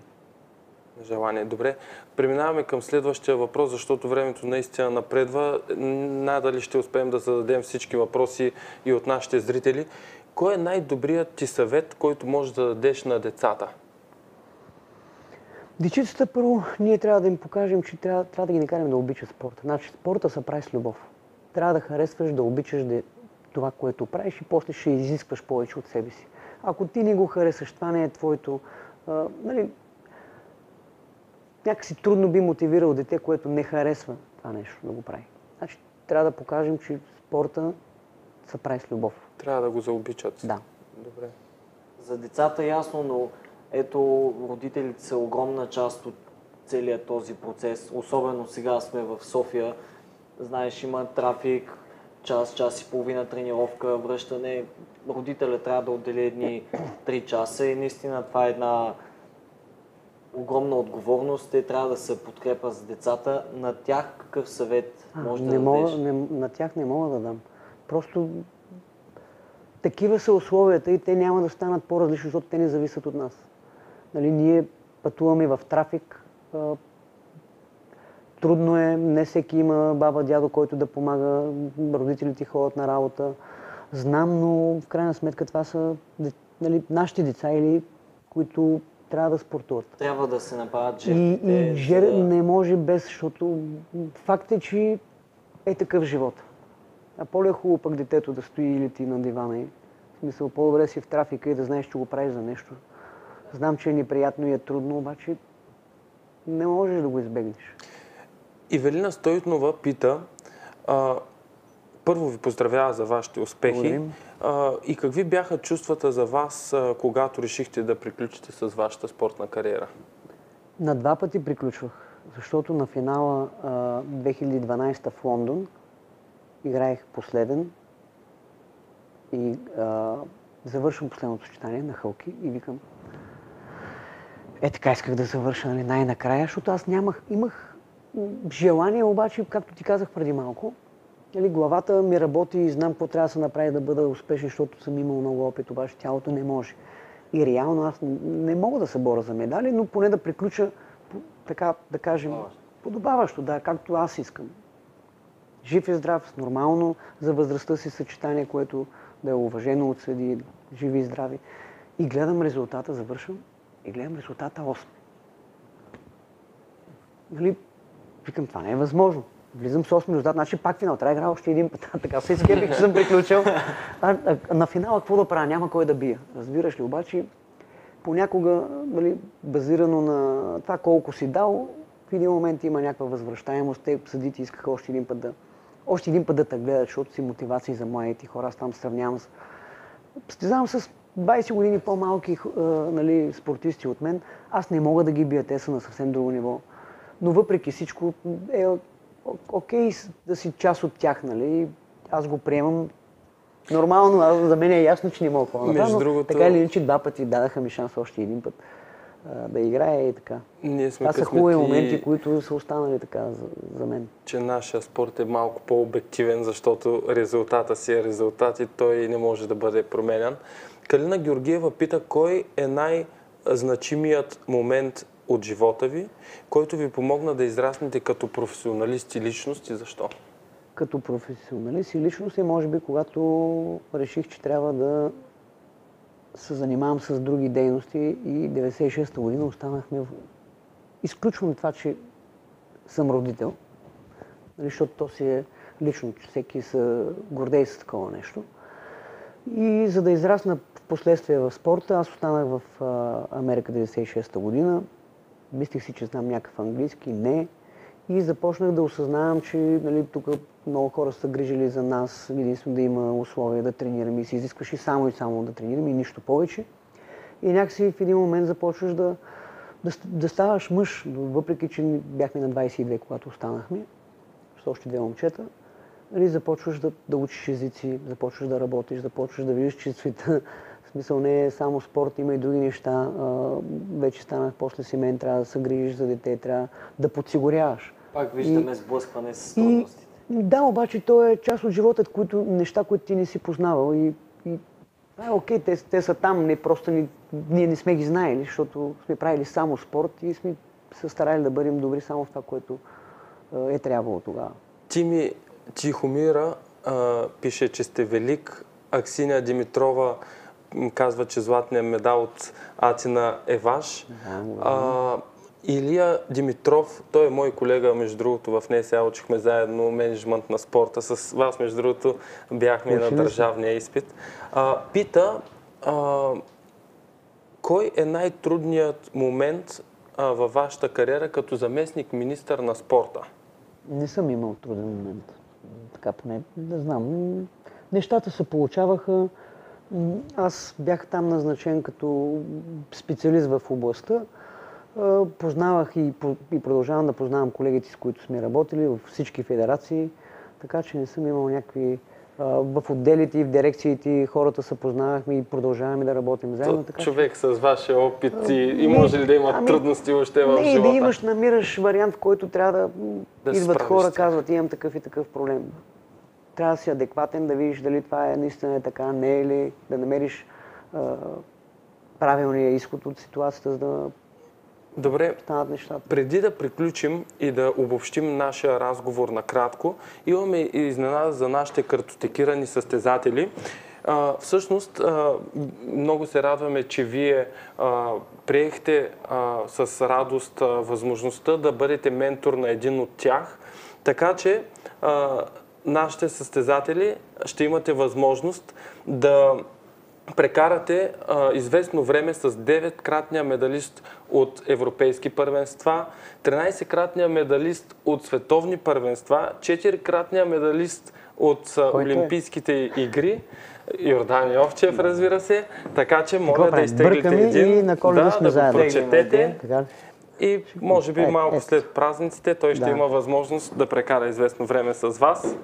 Желание. Добре. Преминаваме към следващия въпрос, защото времето наистина напредва. Надали ще успеем да зададем всички въпроси и от нашите зрители. Кой е най-добрият ти съвет, който можеш да дадеш на децата? Дечицата първо, ние трябва да им покажем, че трябва, трябва да ги накараме да обичат спорта. Значи спорта се прави с любов. Трябва да харесваш, да обичаш да, това, което правиш и после ще изискваш повече от себе си. Ако ти не го харесаш, това не е твоето... А, нали, някакси трудно би мотивирал дете, което не харесва това нещо да го прави. Значи трябва да покажем, че спорта се прави с любов. Трябва да го заобичат. Да. Добре. За децата ясно, но ето родителите са огромна част от целият този процес. Особено сега сме в София. Знаеш, има трафик, час, час и половина тренировка, връщане. Родителя трябва да отдели едни 3 часа и наистина това е една огромна отговорност. Те трябва да се подкрепа за децата. На тях какъв съвет може да не мога, дадеш? не, на тях не мога да дам. Просто такива са условията и те няма да станат по-различни, защото те не зависят от нас. Нали, ние пътуваме в трафик. а, Трудно е, не всеки има баба, дядо, който да помага, родителите ходят на работа. Знам, но в крайна сметка това са нали, нашите деца или които трябва да спортуват. Трябва да се направят И, жертвите. и за жер... да- не може без, защото факт е, че е такъв живот. А по-ли е хубаво пък детето да стои или ти на дивана и в смисъл по-добре си в трафика и да знаеш, че го правиш за нещо. Знам, че е неприятно и е трудно, обаче не можеш да го избегнеш. Ивелина Стойтнова пита, а, първо ви поздравява за вашите успехи Благодарим. а, и какви бяха чувствата за вас, а, когато решихте да приключите с вашата спортна кариера? На два пъти приключвах, защото на финала а, 2012 в Лондон играех последен и завършвам последното съчетание на хълки и викам е така исках да завърша нали, най-накрая, защото аз нямах, имах желание обаче, както ти казах преди малко, нали, главата ми работи и знам какво трябва да се направи да бъда успешен, защото съм имал много опит, обаче тялото не може. И реално аз не мога да се боря за медали, но поне да приключа така да кажем, подобаващо, да, както аз искам. Жив и здрав, нормално за възрастта си съчетание, което да е уважено от съди, живи и здрави. И гледам резултата, завършвам, и гледам резултата 8. Нали, викам, това не е възможно. Влизам с 8 резултат, значи пак финал. Трябва да играя още един път. така се изкепих, че съм приключил. А, а, на финала какво да правя? Няма кой да бия. Разбираш ли? Обаче понякога, нали, базирано на това колко си дал, в един момент има някаква възвръщаемост. Те съдите искаха още един път да, още един път да те гледат, защото си мотивации за младите хора. Аз там сравнявам с... Състезавам с 20 години по-малки а, нали, спортисти от мен. Аз не мога да ги бия, те са на съвсем друго ниво. Но въпреки всичко е окей с- да си част от тях, нали? Аз го приемам нормално, а за мен е ясно, че не мога по Между другото- Така или иначе два пъти дадаха ми шанс още един път а, да играя и така. Ние сме Това са хубави късметли, моменти, които са останали така за, за мен. че нашия спорт е малко по-обективен, защото резултата си е резултат и той не може да бъде променян. Калина Георгиева пита, кой е най-значимият момент от живота ви, който ви помогна да израснете като професионалист и личност и защо? Като професионалист и личност е може би когато реших, че трябва да се занимавам с други дейности и 96-та година останахме в... Изключвам това, че съм родител, нали, защото то си е лично, че всеки се гордее с такова нещо. И за да израсна в последствие в спорта, аз останах в Америка 96-та година. Мислих си, че знам някакъв английски. Не. И започнах да осъзнавам, че нали, тук много хора са грижили за нас, единствено да има условия да тренираме и се изискваше само и само да тренираме и нищо повече. И някакси в един момент започваш да, да, да ставаш мъж, въпреки че бяхме на 22, когато останахме, с още две момчета. Нали, започваш да, да учиш езици, започваш да работиш, започваш да видиш, че света, в смисъл не е само спорт, има и други неща. А, вече станах после семейен, трябва да се грижиш за дете, трябва да подсигуряваш. Пак виждаме сблъскване с И, трудностите. да, обаче то е част от живота, които, неща, които ти не си познавал. И, и това е окей, те, те са там, не просто ни, ние не сме ги знаели, защото сме правили само спорт и сме се старали да бъдем добри само в това, което а, е трябвало тогава. Тими Тихомира а, пише, че сте велик. Аксиня Димитрова казва, че златният медал от Атина е ваш. А, Илия Димитров, той е мой колега, между другото, в НСА учихме заедно менеджмент на спорта. С вас, между другото, бяхме и на държавния изпит. А, пита, а, кой е най-трудният момент а, във вашата кариера като заместник министър на спорта? Не съм имал труден момент. Така поне, не знам. Нещата се получаваха. Аз бях там назначен като специалист в областта. Познавах и, и продължавам да познавам колегите, с които сме работили във всички федерации, така че не съм имал някакви... В отделите и в дирекциите хората се познавахме и продължаваме да работим заедно. Така че- човек с вашия опит и, и Не, може ли да има ами, трудности въобще в не, живота? да имаш, намираш вариант, в който трябва да, Да идват хора, казват, имам такъв и такъв проблем. Трябва да си адекватен, да видиш дали това е наистина е така, не е ли, да намериш а, правилния изход от ситуацията, за да Добре, станат нещата. преди да приключим и да обобщим нашия разговор накратко, имаме и изненада за нашите картотекирани състезатели. А, всъщност, а, много се радваме, че вие а, приехте а, с радост а, възможността да бъдете ментор на един от тях. Така че а, нашите състезатели ще имате възможност да прекарате а, известно време с 9-кратния медалист от европейски първенства, 13-кратния медалист от световни първенства, 4-кратния медалист от Който е? Олимпийските игри, Йордан Йовчев, разбира се. Така че моля Какво да изтеглите един. и на да, сме да го заедно. прочетете. И може би Е, малко ето. след празниците той ще Да. има възможност да прекара известно време с вас.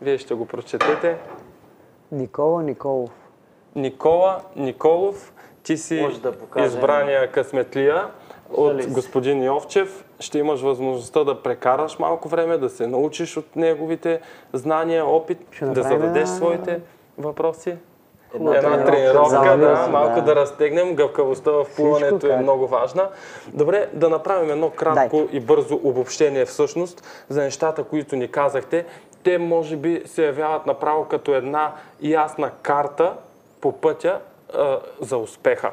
Вие ще го прочетете. Никола Николов. Никола Николов, ти си Може да покажем. избрания късметлия от господин Йовчев. Ще имаш възможността да прекараш малко време, да се научиш от неговите знания, опит, Ще да зададеш своите въпроси. Една Една тренировка, да, се, малко да. да разтегнем. Гъвкавостта в плуването е много важна. Добре, да направим едно кратко Дайте. и бързо обобщение всъщност за нещата, които ни казахте. Те може би се явяват направо като една ясна карта по пътя а, за успеха.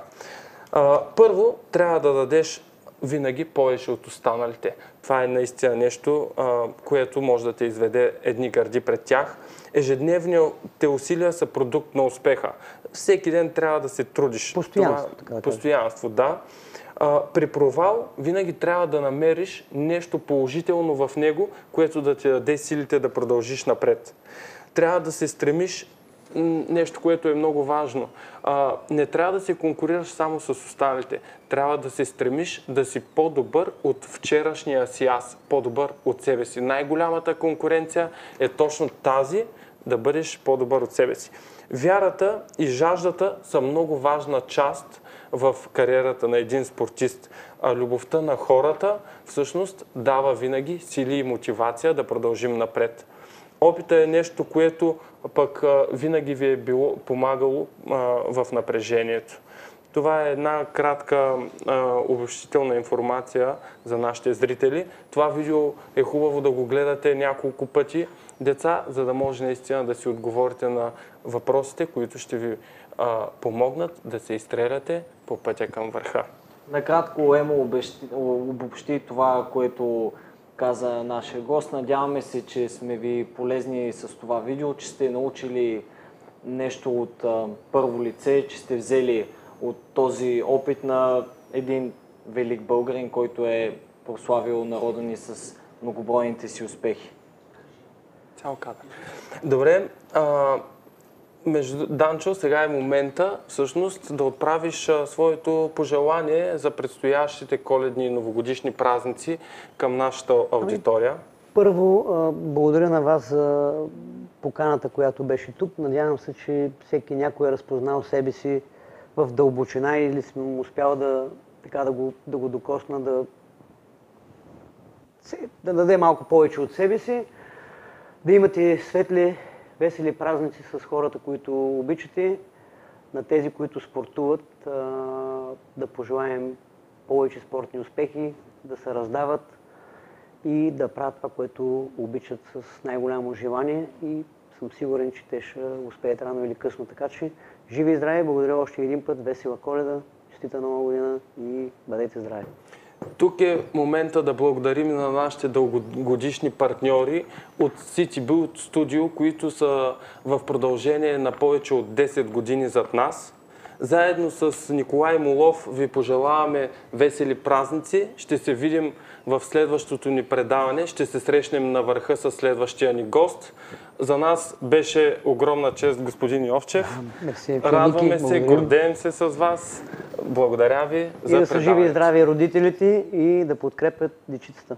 А, първо, трябва да дадеш винаги повече от останалите. Това е наистина нещо, а, което може да те изведе едни гърди пред тях. Ежедневните усилия са продукт на успеха. Всеки ден трябва да се трудиш. Постоянство, Това- така. Постоянство, да. А, при провал винаги трябва да намериш нещо положително в него, което да ти даде силите да продължиш напред. Трябва да се стремиш нещо, което е много важно. Не трябва да се конкурираш само с останалите. Трябва да се стремиш да си по-добър от вчерашния си аз, по-добър от себе си. Най-голямата конкуренция е точно тази, да бъдеш по-добър от себе си. Вярата и жаждата са много важна част в кариерата на един спортист. А любовта на хората всъщност дава винаги сили и мотивация да продължим напред. Опита е нещо, което пък винаги ви е било помагало в напрежението. Това е една кратка а, обобщителна информация за нашите зрители. Това видео е хубаво да го гледате няколко пъти, деца, за да може наистина да си отговорите на въпросите, които ще ви а, помогнат да се изстреляте по пътя към върха. Накратко Емо обобщи това, което каза нашия гост. Надяваме се, че сме ви полезни с това видео, че сте научили нещо от а, първо лице, че сте взели от този опит на един велик българин, който е прославил народа ни с многобройните си успехи. Цял кадър. Добре, а, между, Данчо, сега е момента всъщност да отправиш своето пожелание за предстоящите коледни и новогодишни празници към нашата аудитория. Първо, а, благодаря на вас за поканата, която беше тук. Надявам се, че всеки някой е разпознал себе си в дълбочина или съм успял да, така, да, го, да го докосна, да, да даде малко повече от себе си, да имате светли, весели празници с хората, които обичате, на тези, които спортуват, да пожелаем повече спортни успехи, да се раздават и да правят това, което обичат с най-голямо желание и съм сигурен, че те ще успеят рано или късно. Така че живи и здрави, благодаря още един път, весела коледа, честита нова година и бъдете здрави. Тук е момента да благодарим на нашите дългогодишни партньори от City Build Studio, които са в продължение на повече от 10 години зад нас. Заедно с Николай Молов ви пожелаваме весели празници. Ще се видим в следващото ни предаване. Ще се срещнем на върха с следващия ни гост. За нас беше огромна чест, господин Йовчев. Радваме се, гордеем се с вас. Благодаря ви И за да са живи и здрави родителите и да подкрепят дечицата.